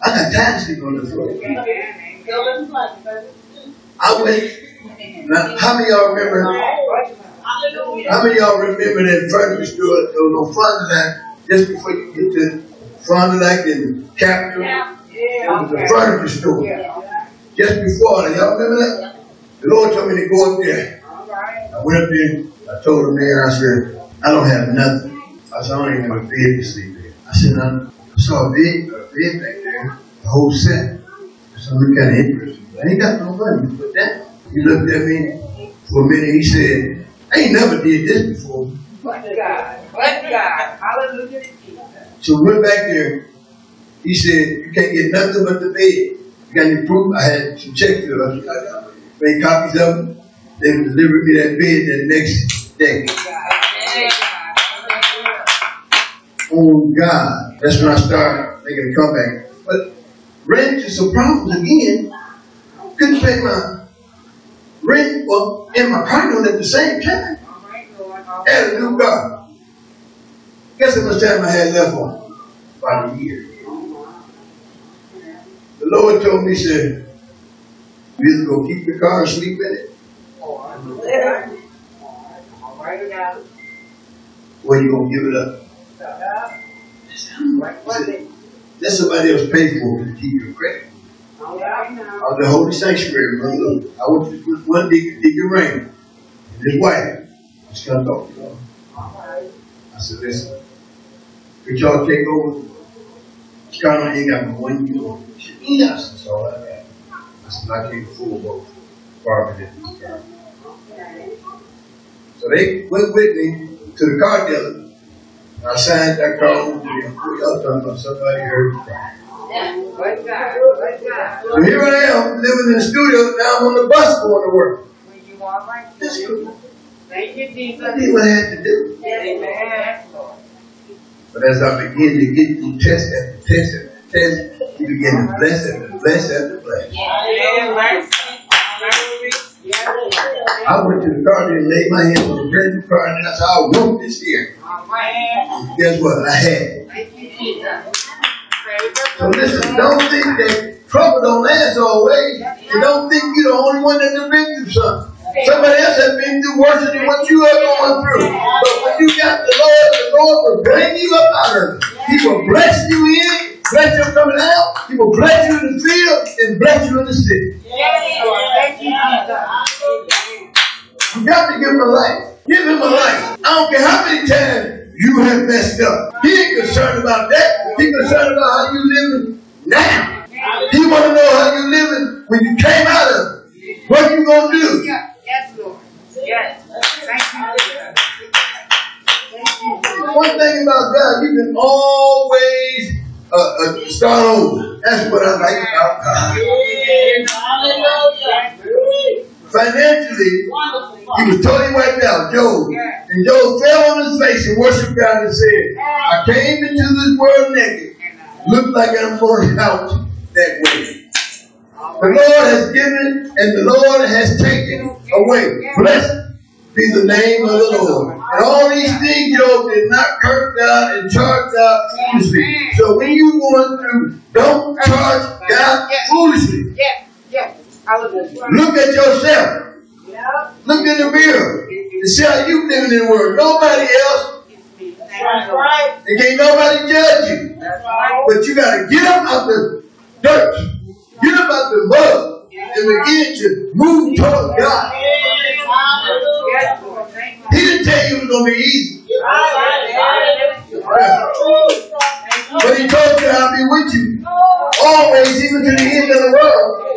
[SPEAKER 4] I got tired of sleeping on the floor. I went. Now, how many y'all remember? How many y'all remember that furniture store? There was no du Lac just before you get to Fond du Lac and Capitol. There was a furniture store just before that. Y'all remember that? The Lord told me to go up there. I went up there. I told the mayor, I said, I don't have nothing. I said, I don't even have a bed to sleep in. I said, I saw a bed, a bed back there, the whole set. I said, look kind of interesting. I ain't got no money to put down. He looked at me for a minute. He said, I ain't never did this before.
[SPEAKER 2] Bless God. Bless God. Hallelujah.
[SPEAKER 4] So we went back there. He said, you can't get nothing but the bed. You got any proof? I had some checks I got- uh, made copies of them. They delivered me that bed the next day. Oh God. That's when I started making a comeback. But ran into some problems again. Couldn't pay my rent well, and my car at the same time. A new car. Guess how much time I had left on? About a year. The Lord told me, he said, you either go keep the car or sleep in it, or you gonna give it up. I said, "I'm right." He said, Let somebody else pay for it to keep your credit. I was the holy sanctuary, brother. Look, I went to with one deacon, Deacon Raymond, and his wife. Just come talk to y'all. I said, listen, could y'all take over? Scarlett ain't got but one. She said, yes, that's all I got. I said, I can't afford both. Barbara did this. So they went with me to the car dealer. I signed that car over to them. Y'all talking about somebody heard me cry.
[SPEAKER 2] Bless God. Bless God.
[SPEAKER 4] So here I am, living in the studio, now I'm on the bus going to work.
[SPEAKER 2] When you are this. Thank you, Jesus.
[SPEAKER 4] I did what I had to do.
[SPEAKER 2] Amen.
[SPEAKER 4] But as I begin to get through test after test after test, he began to bless after bless after bless.
[SPEAKER 2] Yeah, bless. Hallelujah. Yeah.
[SPEAKER 4] I went to the garden and laid my hands on the brand new car and I said, I want this here.
[SPEAKER 2] Right.
[SPEAKER 4] Guess what? I had.
[SPEAKER 2] Thank you, Jesus.
[SPEAKER 4] So listen, don't think that trouble don't last always. And don't think you're the only one that's been through something. Somebody else has been through worse than what you are going through. But when you got the Lord, the Lord will bring you up out of it. He will bless you in, bless you coming out. He will bless you in the field and bless you in the city.
[SPEAKER 2] You,
[SPEAKER 4] got to give him a life. Give him a life. I don't care how many times you have messed up. He ain't concerned about that. He's concerned about how you living now. He want to know how you living when you came out of it. What you gonna do?
[SPEAKER 2] Yeah. Yes, Lord. Yes. Thank you,
[SPEAKER 4] One thing about God, you can always uh, uh, start over. That's what I like about God. Financially, he was totally wiped out, Job. And Job fell on his face and worshiped God and said, I came into this world naked. Looked like I'm going out that way. The Lord has given and the Lord has taken away. Blessed be the name of the Lord. And all these things, Job did not curse God and charge God foolishly. So when you going through, don't charge God foolishly. Look at yourself. Look in the mirror and see how you living in the world. Nobody else.
[SPEAKER 5] That's right.
[SPEAKER 4] And can't nobody judge you.
[SPEAKER 2] Right.
[SPEAKER 4] But you gotta get up out the dirt. Get up out the mud and begin to move toward God. He didn't tell you it was gonna be easy. But he told you I'll be with you. Always, even to the end of the world.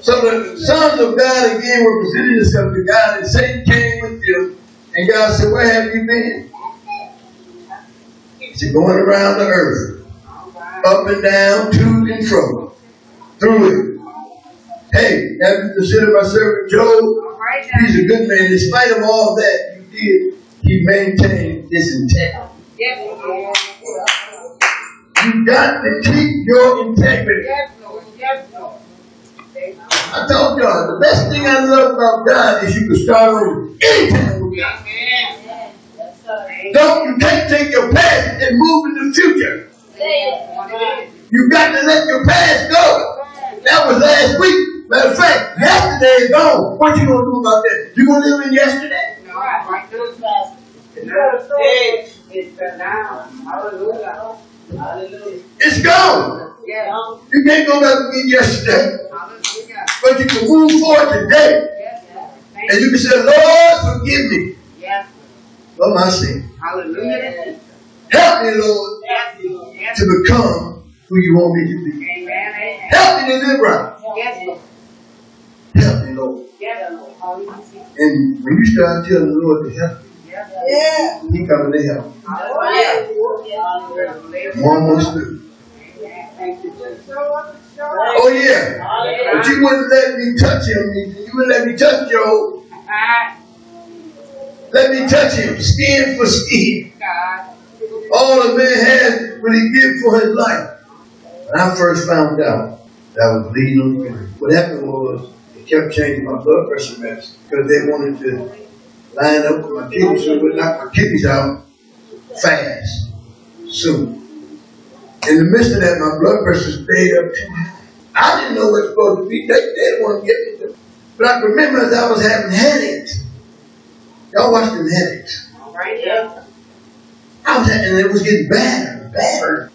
[SPEAKER 4] So the sons of God again were presenting themselves to God, and Satan came with them. And God said, Where have you been? He said, Going around the earth, up and down, to and fro, through it. Hey, have you considered my servant Job?
[SPEAKER 2] Right.
[SPEAKER 4] He's a good man. In spite of all that you did, he maintained his integrity.
[SPEAKER 2] Yes.
[SPEAKER 4] You got to keep your integrity.
[SPEAKER 2] Yes, Lord. Yes, Lord.
[SPEAKER 4] I told y'all, the best thing I love about God is you can start over anytime with God.
[SPEAKER 2] Amen.
[SPEAKER 4] Don't, you take your past and move in the future. You got to let your past go. That was last week. Matter of fact, yesterday is gone. What you gonna do about that? You gonna live in yesterday?
[SPEAKER 2] No, right now. It's
[SPEAKER 4] gone. You can't go back to yesterday. But you can move forward today. And
[SPEAKER 2] you
[SPEAKER 4] can say, Lord, forgive me
[SPEAKER 2] Yes.
[SPEAKER 4] for my sin.
[SPEAKER 2] Hallelujah.
[SPEAKER 4] Help me, Lord,
[SPEAKER 2] Yes,
[SPEAKER 4] to become who you want me to be.
[SPEAKER 2] Amen. Amen.
[SPEAKER 4] Help me to live right.
[SPEAKER 2] Yes,
[SPEAKER 4] Help me, Lord.
[SPEAKER 2] Yes, Lord.
[SPEAKER 4] And when you start telling the Lord to help
[SPEAKER 2] Yes,
[SPEAKER 6] Yeah.
[SPEAKER 4] you, He coming to help.
[SPEAKER 2] Hallelujah.
[SPEAKER 4] I'm almost through.
[SPEAKER 2] Thank you,
[SPEAKER 4] Oh yeah. But you wouldn't let me touch him. You wouldn't let me touch
[SPEAKER 2] Job.
[SPEAKER 4] Let me touch him, skin for skin. All a man has what he give for his life. When I first found out that I was bleeding on the ground, what happened was they kept changing my blood pressure meds because they wanted to line up with my kidneys so it would knock my kidneys out fast, soon. In the midst of that, my blood pressure stayed up too high. I didn't know what it was supposed to be. They, they didn't want to get me to. But I remember as I was having headaches. Y'all watch them headaches.
[SPEAKER 2] Right now.
[SPEAKER 4] I was and it was getting badder and badder.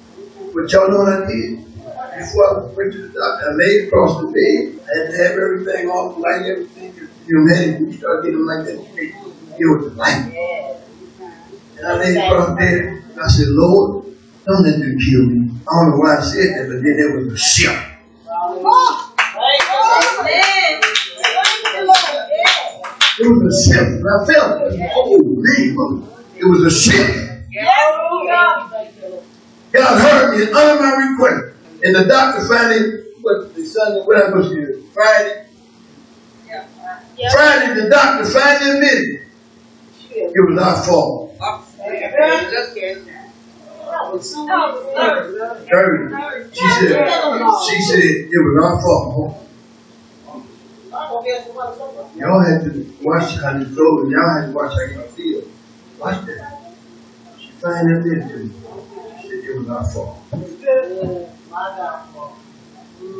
[SPEAKER 4] But y'all know what I did? Before I went to the doctor, I laid across the bed. I had to have everything off, light everything. You know, man, when you start getting like that, you can't deal with the light. And I laid across the bed. And I said, Lord, don't let them kill me. I don't know why I said that, but then there was a shift. It was a shift. And I felt it. Oh, man. It was a shift. God heard me and honored my request. And the doctor finally, what the Sunday, what I supposed to do? Friday? Friday, the doctor finally admitted it was our fault.
[SPEAKER 2] Upstairs. Look here.
[SPEAKER 4] Third, she said, she said it was our fault. Y'all had to watch how you go and y'all had to watch how you feel. Watch that. She finally admitted to me. She said it was our fault.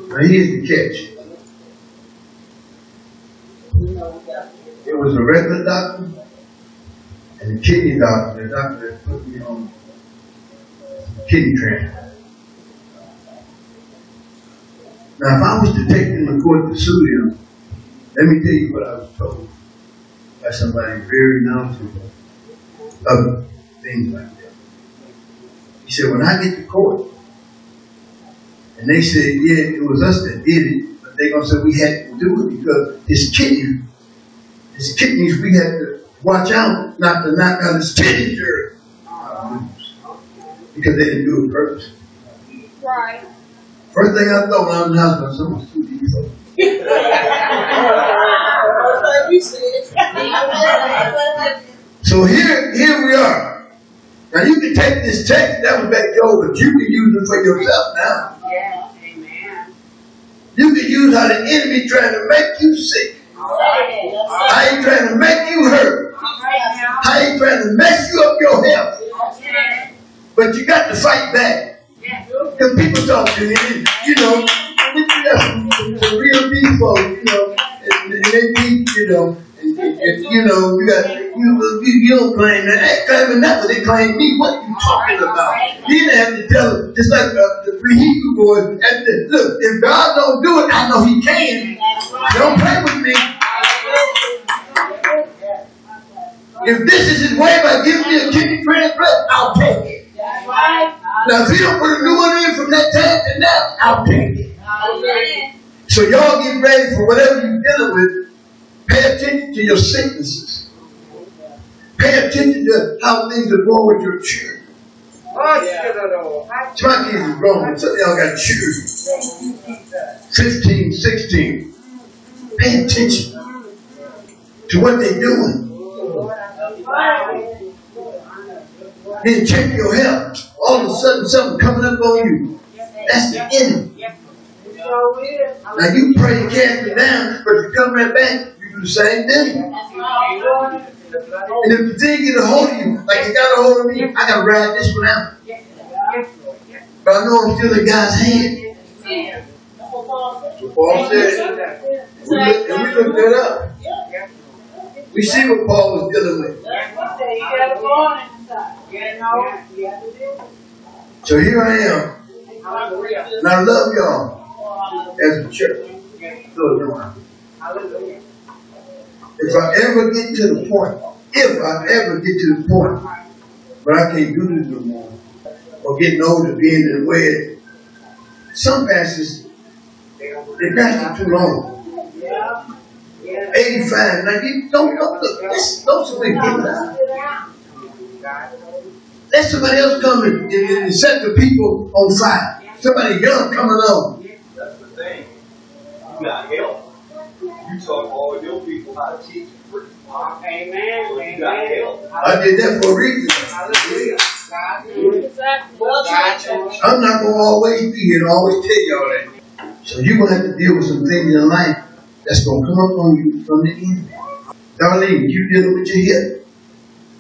[SPEAKER 4] Now here's the catch. It was a regular doctor and a kidney doctor, the doctor that put me on kidney transplant. Now, if I was to take them to court to sue them, let me tell you what I was told by somebody very knowledgeable of things like that. He said, when I get to court, and they said, yeah, it was us that did it, but they're going to say we had to do it because his kidney, his kidneys, we had to watch out not to knock out his kidneys because they didn't do it purpose.
[SPEAKER 7] Right.
[SPEAKER 4] First thing I thought when I was in the hospital, someone sue these folks. So here, here we are. Now you can take this text that was back over, but you can use it for yourself now.
[SPEAKER 2] Yes. Amen.
[SPEAKER 4] You can use how the enemy trying to make you sick.
[SPEAKER 2] All right. All right.
[SPEAKER 4] How he trying to make you hurt.
[SPEAKER 2] All right now.
[SPEAKER 4] How he trying to mess you up your health. But you got to fight back. Because people talk to and, you know, some real people, you know, and, and they need, you know, and, and, you know, you got, you, you, don't claim that. Ain't claiming that, but they claim me. What are you talking about? He didn't have to tell them, just like uh, the three Hebrew boys. And the, look, if God don't do it, I know He can. Don't play with me. If this is His way by giving me a kidney transplant, I'll take it. Now, if He don't put a new one in from that time to now, I'll take it. So y'all get ready for whatever you're dealing with. Pay attention to your sicknesses. Pay attention to how things are going with your children. My kids are grown, but some of y'all got children. 15, 16. Pay attention to what they're doing. Then check your health. All of a sudden, something coming up on you. That's the enemy. Now you pray and cast it down, but you come right back, you do the same thing. And if the thing get a hold of you, like it got a hold of me, I gotta ride this one out. But I know I'm still in God's hand. So Paul said, we look, and we looked that up. We see what Paul was dealing with. So here I am. And I love y'all as a church. So. If I ever get to the point, if I ever get to the point where I can't do this no more, or getting older, being in the way, some pastors, they pastor too long. 85, 90, don't, don't, look, let's, don't somebody give it out. Let somebody else come and, and, and set the people on fire. Somebody young coming along.
[SPEAKER 10] That's. You got help. You taught all your people how to teach and preach.
[SPEAKER 2] Amen.
[SPEAKER 10] You got help.
[SPEAKER 4] I did that for a reason.
[SPEAKER 2] Hallelujah.
[SPEAKER 4] I'm not gonna always be here to always tell y'all that. So you're gonna have to deal with some things in life that's gonna come up on you from the enemy. Darlene, you dealing with your hip.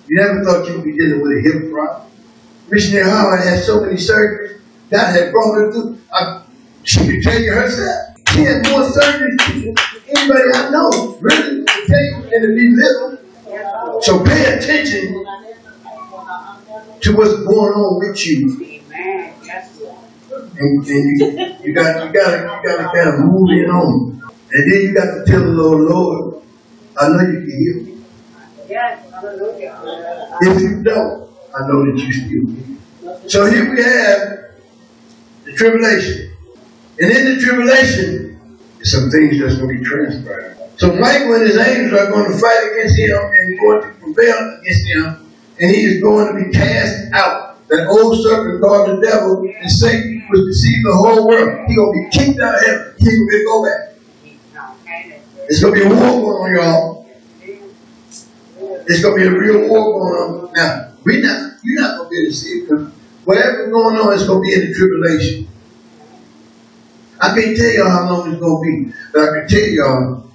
[SPEAKER 4] You never thought you'd be dealing with a hip problem. Missionary Howard had so many surgeries. God had brought her through. I, she could tell you herself. She had more surgeries than anybody I know. Really, to you and to be living. So pay attention to what's going on with you. And, and you, you got you gotta you gotta kind of move in on. And then you got to tell the Lord, Lord, I know you can heal me. If you don't, I know that you still can. So here we have the tribulation. And in the tribulation, some things that's going to be transpired. So Michael and his angels are going to fight against him and going to prevail against him. And he is going to be cast out. That old serpent called the devil and Satan was deceiving the whole world. He going to be kicked out of heaven. He going to go back. It's going to be a war going on, y'all. It's going to be a real war going on. Now, we not, you're not going to be deceived whatever's going on is going to be in the tribulation. I can't tell y'all how long it's to be, but I can tell y'all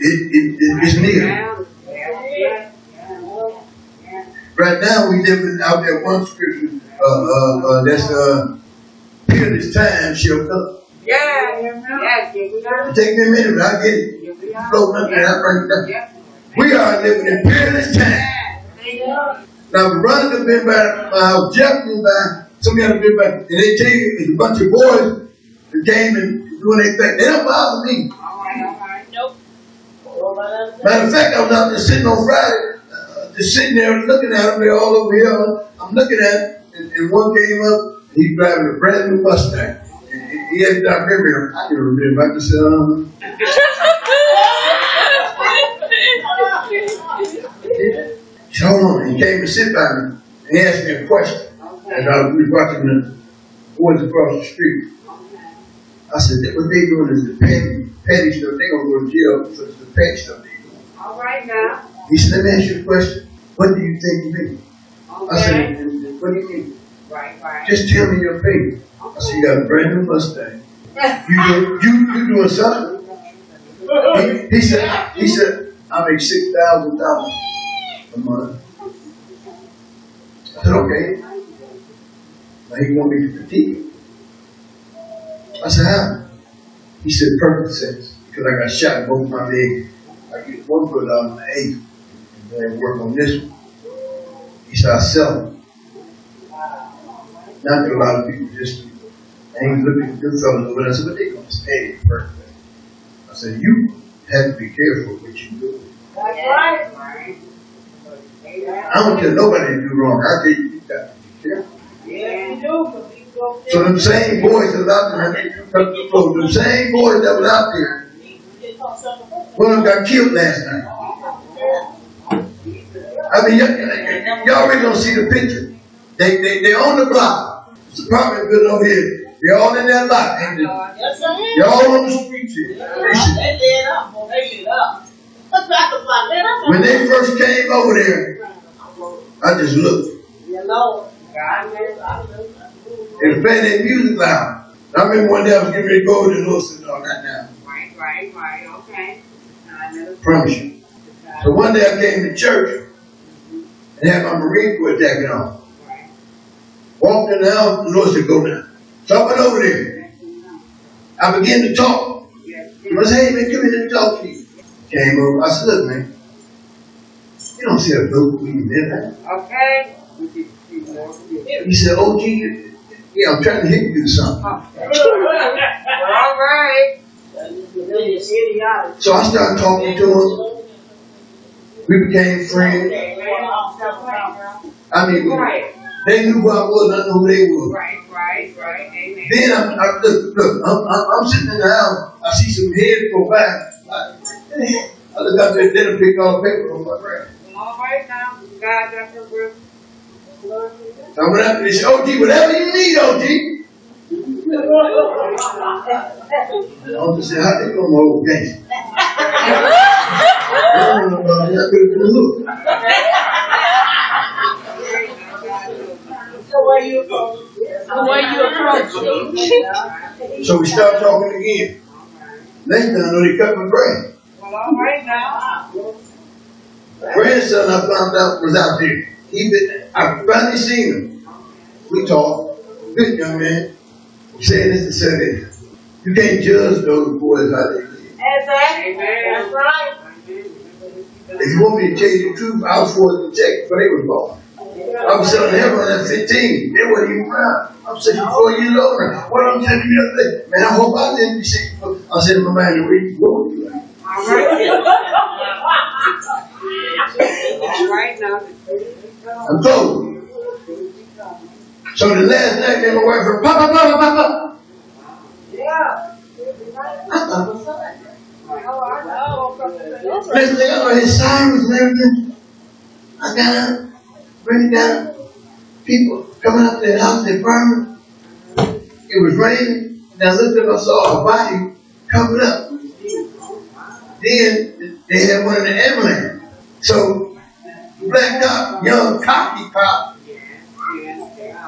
[SPEAKER 4] it, it, it, it's near. Right now, we living out there one scripture uh, uh, uh, that's uh, peerless time shall come.
[SPEAKER 2] Yeah. Yes.
[SPEAKER 4] It take me a minute, but I get it. Flow up there, I bring it down. We are living in peerless time. Now, Veronica been by my house, Jeff been by, some of y'all been by, and they tell you it's a bunch of boys that came and doing their thing. They don't bother me. Matter of fact, I was out there sitting on Friday, uh, just sitting there looking at them. They're all over here. I'm looking at them, and, and one came up, and he's driving a brand new Mustang. And he, he had not remember him. I can remember. I just said, um, he hold on. He came and sit by me and he asked me a question. As I was watching the boys across the street. I said, what they doing is the petty, petty stuff. They gonna go to jail because for the petty stuff they doing.
[SPEAKER 2] All right now.
[SPEAKER 4] He said, let me ask you a question. What do you think of me? I said, what do you mean?
[SPEAKER 2] Right, right.
[SPEAKER 4] Just tell me your opinion. I said, you got a brand new Mustang. You do, you, you doing something? He, he said, he said, I make six thousand dollars a month. I said, okay. Now he want me to critique it. I said, how? He said, perfect sense. Because I got shot in both my legs. I get one foot out in the eighth. And then work on this one. He said, I sell. Not to a lot of people just people. I ain't looking at good fellas over there. I said, but they gonna stay perfect. I said, you have to be careful what you do.
[SPEAKER 6] That's right.
[SPEAKER 4] I don't tell nobody to do wrong. I tell you, you got to be careful.
[SPEAKER 6] Yeah, you do, but we go.
[SPEAKER 4] So them same boys that was out there, so them same boys that was out there, one of them got killed last night. I mean, y'all, y'all already gonna see the picture. They, they, they on the block. It's apartment building over here. They all in that lot. And the,
[SPEAKER 5] Yes, sir.
[SPEAKER 4] y'all on the streets here.
[SPEAKER 5] They lit up, they lit up.
[SPEAKER 4] When they first came over there, I just looked.
[SPEAKER 5] You know, God knows, I.
[SPEAKER 4] They was playing their music loud. I remember one day I was getting ready to go over to Lewis and all that now.
[SPEAKER 2] Right, right, right, okay.
[SPEAKER 4] Promise you. So one day I came to church and had my Marine Corps jacket on.
[SPEAKER 2] Right.
[SPEAKER 4] Walked in the house, the Lord said, go now. So I went over there. I began to talk. He was, hey man, come here, me talk to you. Came over. I said, look man, you don't see a boat where you live at.
[SPEAKER 2] Okay. We can see more of you.
[SPEAKER 4] He said, oh, OG, yeah, I'm trying to hit you with something.
[SPEAKER 2] All right.
[SPEAKER 4] So I started talking to him. We became friends. I mean, they knew who I was, I knew who they were.
[SPEAKER 2] right, right, right, amen.
[SPEAKER 4] Then I'm, I, look, look, I'm, I'm, I'm sitting in the house. I see some heads go by. I, I look up there, then I pick all the paper on my brain.
[SPEAKER 2] All right now, God got your
[SPEAKER 4] I went up and they said, OG, whatever you need, OG. I just said, how they gonna hold gangster? I don't know about that, but it's a look.
[SPEAKER 5] The way you, the way you approach.
[SPEAKER 4] So we start talking again. Next time I know they cut my grass.
[SPEAKER 2] Well, all right now.
[SPEAKER 4] Grandson I found out was out there. He been, I finally seen him. We talked. Good young man. Saying this to say this. You can't judge those boys how they live.
[SPEAKER 5] Exactly. That's right.
[SPEAKER 4] If you want me to tell you the truth, I was forced to check before they was born. I was selling heroin at 15. They weren't even around. I'm 64 years old now. What I'm telling you the other day, man, I hope I didn't be 64. I said to my man, where you going?
[SPEAKER 2] All right. All right now.
[SPEAKER 4] I'm told. So the last night they were working Papa, Papa, Papa.
[SPEAKER 6] Yeah. Know.
[SPEAKER 4] Next thing I know, his sirens and everything. I got up, bring down. People coming up to the house, they burned. It was raining. And I looked up, I saw a body covered up. Then they had one in the ambulance. So, black cop, young cocky cop,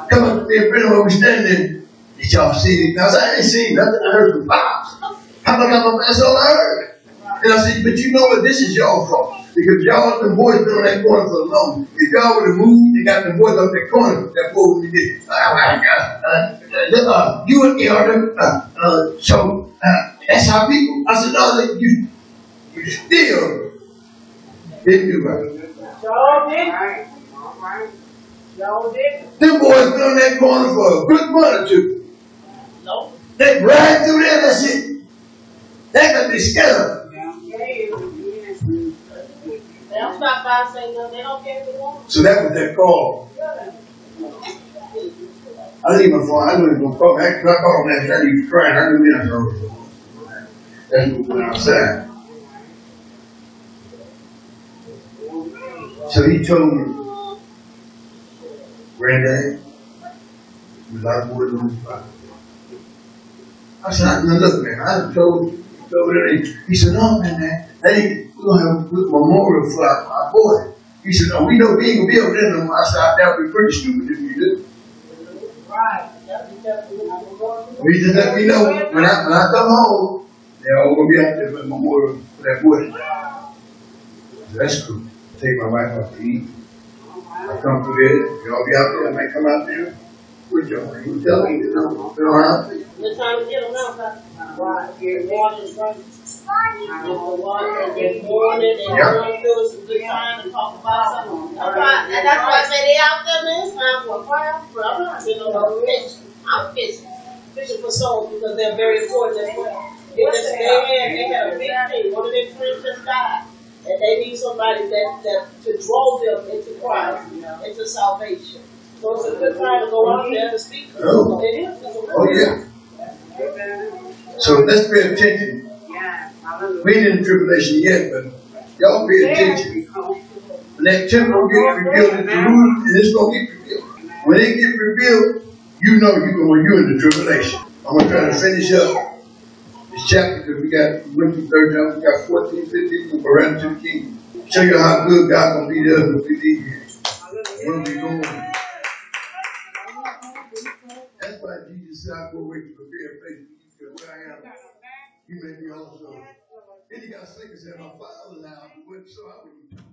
[SPEAKER 4] come up there, pretty much we standing. Did y'all see it? Said, I ain't seen nothing. I heard some pops. Pop, pop, pop, that's all I heard. And I said, but you know what? This is your fault. Because y'all, the boys been on that corner for long. If y'all would have moved and got the boys up that corner, that boy would be dead. Uh, uh, uh, uh, you and me are the, uh, uh, so, uh, that's how people, I said, no, you, you still didn't do right.
[SPEAKER 6] Y'all did.
[SPEAKER 2] right. All right.
[SPEAKER 6] Did.
[SPEAKER 4] Them boys been on that corner for a good month or two.
[SPEAKER 5] Nope.
[SPEAKER 4] They ride through there, that's it. They got to be scared.
[SPEAKER 5] They don't stop by and say nothing, they don't care they.
[SPEAKER 4] So that was that call. I didn't even phone. I was gonna call me. I I called. He was crying. I he was going That's what went outside. So he told me, Granddad, you like boys on the. I said, now look, man, I told you. Told that. He said, no, man, that ain't, we're gonna have a memorial for our, our boy. He said, no, we know we ain't gonna be able to do no more. I said, that would be pretty stupid if you do.
[SPEAKER 6] Right.
[SPEAKER 4] He just let me know when I, when I come home, they're all gonna be out there for the memorial for that boy. That's cool. Take my wife out to eat. I come through there, y'all be out there, I might come out there. With your name, tell them, you know, you know how.
[SPEAKER 5] The time to get them out, huh? Right, your water's running. The morning, and
[SPEAKER 4] Yeah.
[SPEAKER 5] one feels good time to talk about something. That's why, and that's I say they out there, man, it's time for a fire, but I'm not saying no fishing, fishing for souls because they're very important as well. They just, they had, they had a big thing, one of their friends just died. And they need somebody that, that, to draw them into Christ, into salvation. So it's a good time to go out there and speak.
[SPEAKER 4] Oh.
[SPEAKER 5] It is, it's a
[SPEAKER 4] Oh, yeah. So let's pay attention.
[SPEAKER 2] Yeah, hallelujah.
[SPEAKER 4] We ain't in tribulation yet, but y'all pay attention. When that temple get revealed in Jerusalem, and it's gonna get revealed. When it get revealed, you know you're going you in the tribulation. I'm gonna try to finish up this chapter because we got we went through third time, we got 14, 15, we'll go to the kingdom. Show you how good God gonna be there when we leave here. Where we going? That's why Jesus said, I go away to prepare a place because where I am, you may be also. Then he got sick and said, my father's house, so I would